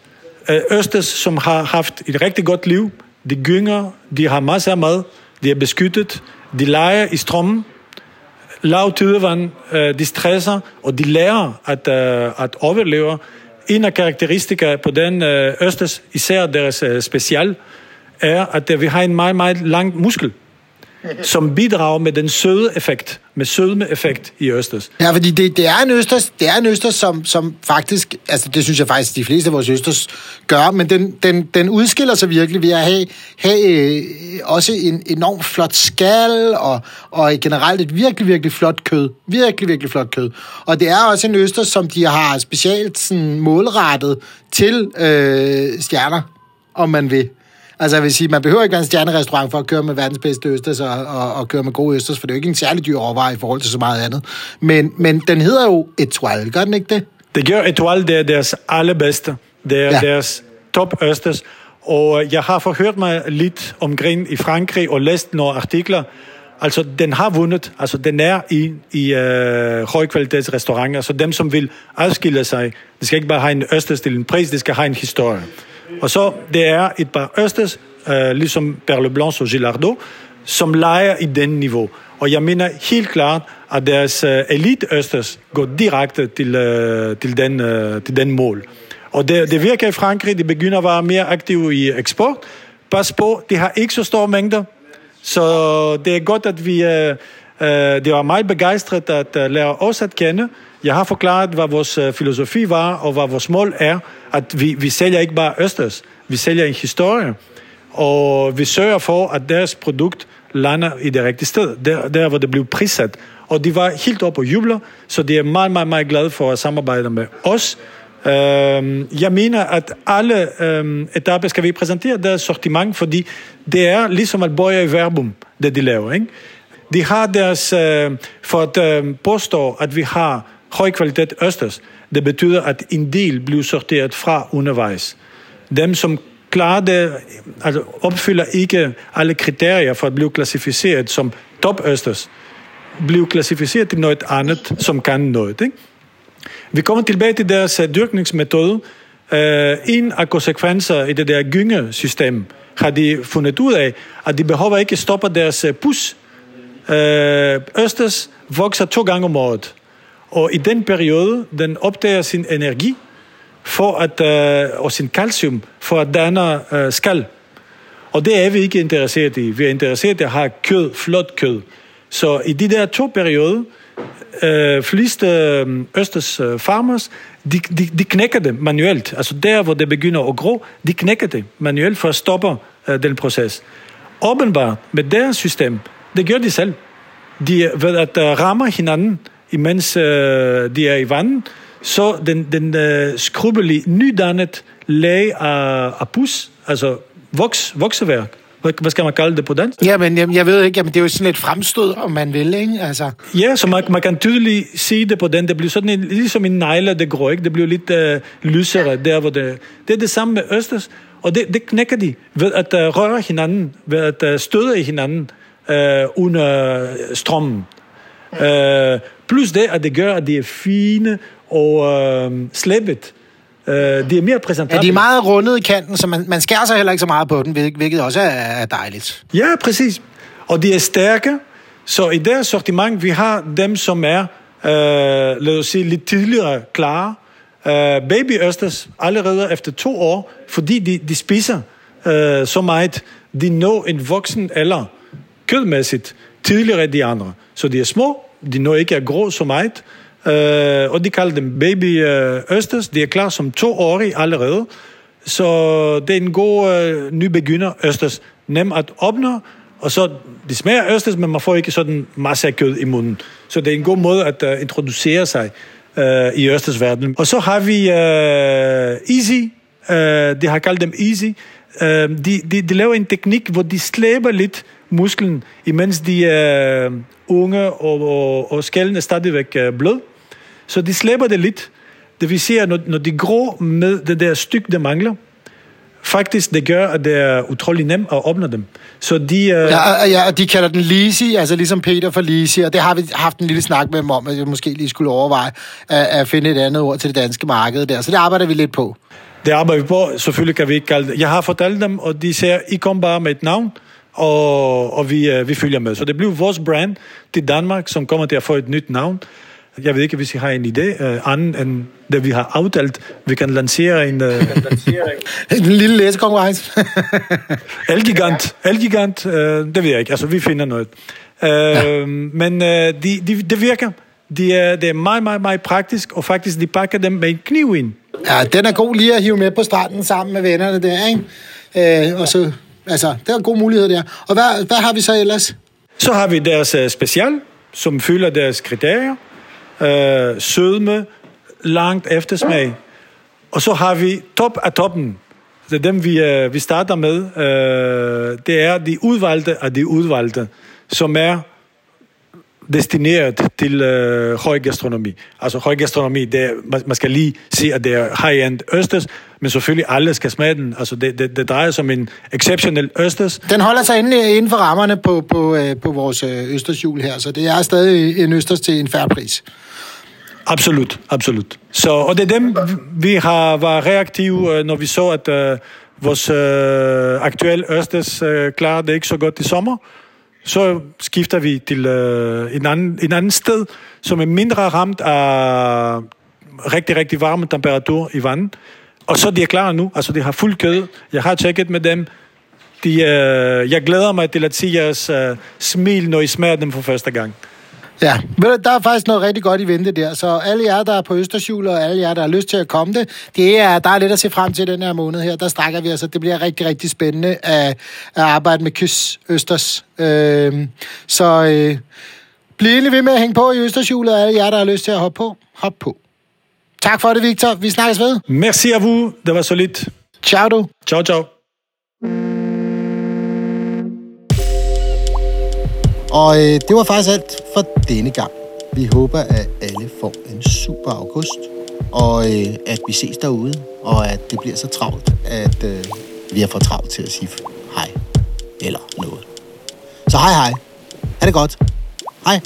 øh, østers, som har haft et rigtig godt liv. De gynger, de har masser af mad, de er beskyttet, de leger i strømmen, lav tidevand, øh, de stresser, og de lærer at, øh, at overleve. En af karakteristika på den øh, østers, især deres øh, special, er, at vi har en meget, meget lang muskel som bidrager med den søde effekt, med sødme-effekt i østers. Ja, fordi det, det er en østers, det er en østers, som, som faktisk, altså det synes jeg faktisk, de fleste af vores østers gør, men den, den, den udskiller sig virkelig ved at have, have øh, også en enorm flot skal, og, og generelt et virkelig, virkelig flot kød. Virkelig, virkelig flot kød. Og det er også en østers, som de har specielt sådan, målrettet til øh, stjerner, om man vil. Altså, jeg vil sige, man behøver ikke være en stjernerestaurant for at køre med verdens bedste østers og, og, og køre med gode østers, for det er jo ikke en særlig dyr overvej i forhold til så meget andet. Men, men den hedder jo Etoile, gør den ikke det? Det gør Etoile, det er deres allerbedste. Det er ja. deres top østers. Og jeg har forhørt mig lidt omkring i Frankrig og læst nogle artikler. Altså, den har vundet. Altså, den er i, i øh, højkvalitetsrestauranter. Så dem, som vil adskille sig, de skal ikke bare have en østers til en pris, de skal have en historie. Og så det er et par østers, øh, ligesom Perle Blanche og Gilardo, som leger i den niveau. Og jeg mener helt klart, at deres øh, elite østers går direkte til, øh, til, den, øh, til den mål. Og det, det virker i Frankrig, de begynder at være mere aktive i eksport. Pas på, de har ikke så store mængder, så det er godt, at vi... Øh, Øh, de det var meget begejstret at øh, lære os at kende. Jeg har forklaret, hvad vores øh, filosofi var, og hvad vores mål er. At vi, vi sælger ikke bare Østers, vi sælger en historie. Og vi sørger for, at deres produkt lander i det rigtige sted, der, der hvor det blev prissat. Og de var helt oppe og jubler, så de er meget, meget, meget glade for at samarbejde med os. Øhm, jeg mener, at alle øhm, etaper skal vi præsentere deres sortiment, fordi det er ligesom at bøje i verbum, det de laver. Ikke? De har deres, øh, for at øh, påstå, at vi har høj kvalitet østers, det betyder, at en del bliver sorteret fra undervejs. Dem, som klarer det, altså opfylder ikke alle kriterier for at blive klassificeret som top østers, bliver klassificeret til noget andet, som kan noget. Ikke? Vi kommer tilbage til deres uh, dyrkningsmetode. Uh, en af konsekvenser i det der gyngesystem har de fundet ud af, at de behøver ikke stoppe deres uh, pus. Øh, østers vokser to gange om året. Og i den periode, den opdager sin energi for at, øh, og sin calcium for at danne øh, skal. Og det er vi ikke interesseret i. Vi er interesseret i at have kød, flot kød. Så i de der to perioder, øh, fleste øh, østers øh, farmers, de, de, de knækker det manuelt. Altså der, hvor det begynder at gro, de knækker det manuelt for at stoppe øh, den proces. Åbenbart, med deres system, det gør de selv. De ved at uh, ramme hinanden, imens uh, de er i vandet, så den, den uh, skrubbelige, nydannet lag af, af pus, altså voks, vokseværk, hvad skal man kalde det på dansk? Jamen, jeg, jeg ved ikke, jamen, det er jo sådan et fremstød, om man vil, ikke? Altså. Ja, så man, man kan tydeligt se det på den. Det bliver sådan en, ligesom en negle, det grå, ikke? Det bliver lidt uh, lysere der, hvor det... Det er det samme med Østers, og det, det knækker de ved at uh, røre hinanden, ved at uh, støde i hinanden uh, under strømmen. Uh, plus det, at det gør, at de er fine og uh, slæbet. Uh, de er mere præsentable. Ja, de er meget rundet i kanten, så man, man skærer sig heller ikke så meget på den, hvilket også er dejligt. Ja, præcis. Og de er stærke, så i deres sortiment, vi har dem, som er, uh, lad os sige, lidt tidligere klare. Uh, baby østers allerede efter to år, fordi de, de spiser uh, så meget, de når en voksen eller kødmæssigt tidligere end de andre. Så de er små, de når ikke er grå så meget. Øh, og de kalder dem baby øh, østers. De er klar som toårige allerede. Så det er en god øh, nybegynder østers. Nem at opnå, og så de smager østers, men man får ikke sådan masse af kød i munden. Så det er en god måde at øh, introducere sig uh, i østersverdenen. Og så har vi uh, Easy. Uh, de har kaldt dem Easy. Uh, de, de, de laver en teknik, hvor de slæber lidt musklen, imens de er unge, og, og, og skælden er stadigvæk uh, blød. Så de slæber det lidt. Det vil sige, at når, når de grå med det der stykke, der mangler, faktisk det gør, at det er utrolig nemt at åbne dem. Så de... Uh... Ja, ja, og de kalder den Lisi, altså ligesom Peter for Lisi, og det har vi haft en lille snak med dem om, at jeg måske lige skulle overveje at, at finde et andet ord til det danske marked der. Så det arbejder vi lidt på. Det arbejder vi på. Selvfølgelig kan vi ikke kalde det. Jeg har fortalt dem, og de siger, I kom bare med et navn, og, og vi, uh, vi følger med. Så det bliver vores brand til Danmark, som kommer til at få et nyt navn. Jeg ved ikke, hvis I har en idé, uh, anden end det, vi har aftalt. Vi kan lancere en... Uh... en lille læsekonkurrence. Elgigant. Elgigant, uh, det ved jeg ikke. Altså, vi finder noget. Uh, ja. Men uh, de, de, det virker. De er, det er meget, meget, meget praktisk, og faktisk, de pakker dem med en kniv ind. Ja, den er god lige at hive med på stranden sammen med vennerne der, ikke? Uh, og så, altså, det er en god mulighed der. Og hvad, hvad har vi så ellers? Så har vi deres øh, special, som fylder deres kriterier. Øh, sødme, langt eftersmag. Og så har vi top af toppen. Det er dem, vi, øh, vi starter med. Øh, det er de udvalgte af de udvalgte, som er destineret til uh, høj gastronomi. Altså høj gastronomi, det er, man skal lige se, at det er high-end østers, men selvfølgelig alle skal smage den. Altså det, det, det drejer sig om en exceptionel østers. Den holder sig inden, inden for rammerne på, på, på vores østersjul her, så det er stadig en østers til en færre pris. Absolut, absolut. Så, og det er dem, vi har været reaktive, når vi så, at uh, vores uh, aktuelle Østers uh, klarer det ikke så godt i sommer. Så skifter vi til øh, en, anden, en anden sted, som er mindre ramt af rigtig, rigtig varme temperatur i vandet. Og så de er klar nu. Altså, de har fuld kød. Jeg har tjekket med dem. De, øh, jeg glæder mig til at se jeres øh, smil, når I smager dem for første gang. Ja, der er faktisk noget rigtig godt i vente der, så alle jer, der er på Østersjul, og alle jer, der har lyst til at komme det, det er, der er lidt at se frem til den her måned her. Der strækker vi altså, det bliver rigtig, rigtig spændende at, at arbejde med Kys Østers. Øh, så øh, bliv endelig ved med at hænge på i Østersjul, og alle jer, der har lyst til at hoppe på, hop på. Tak for det, Victor. Vi snakkes ved. Merci à vous. Det var så lidt. Ciao du. Ciao, ciao. Og øh, det var faktisk alt for denne gang. Vi håber, at alle får en super august, og øh, at vi ses derude, og at det bliver så travlt, at øh, vi har for travlt til at sige hej eller noget. Så hej hej. Ha' det godt. Hej.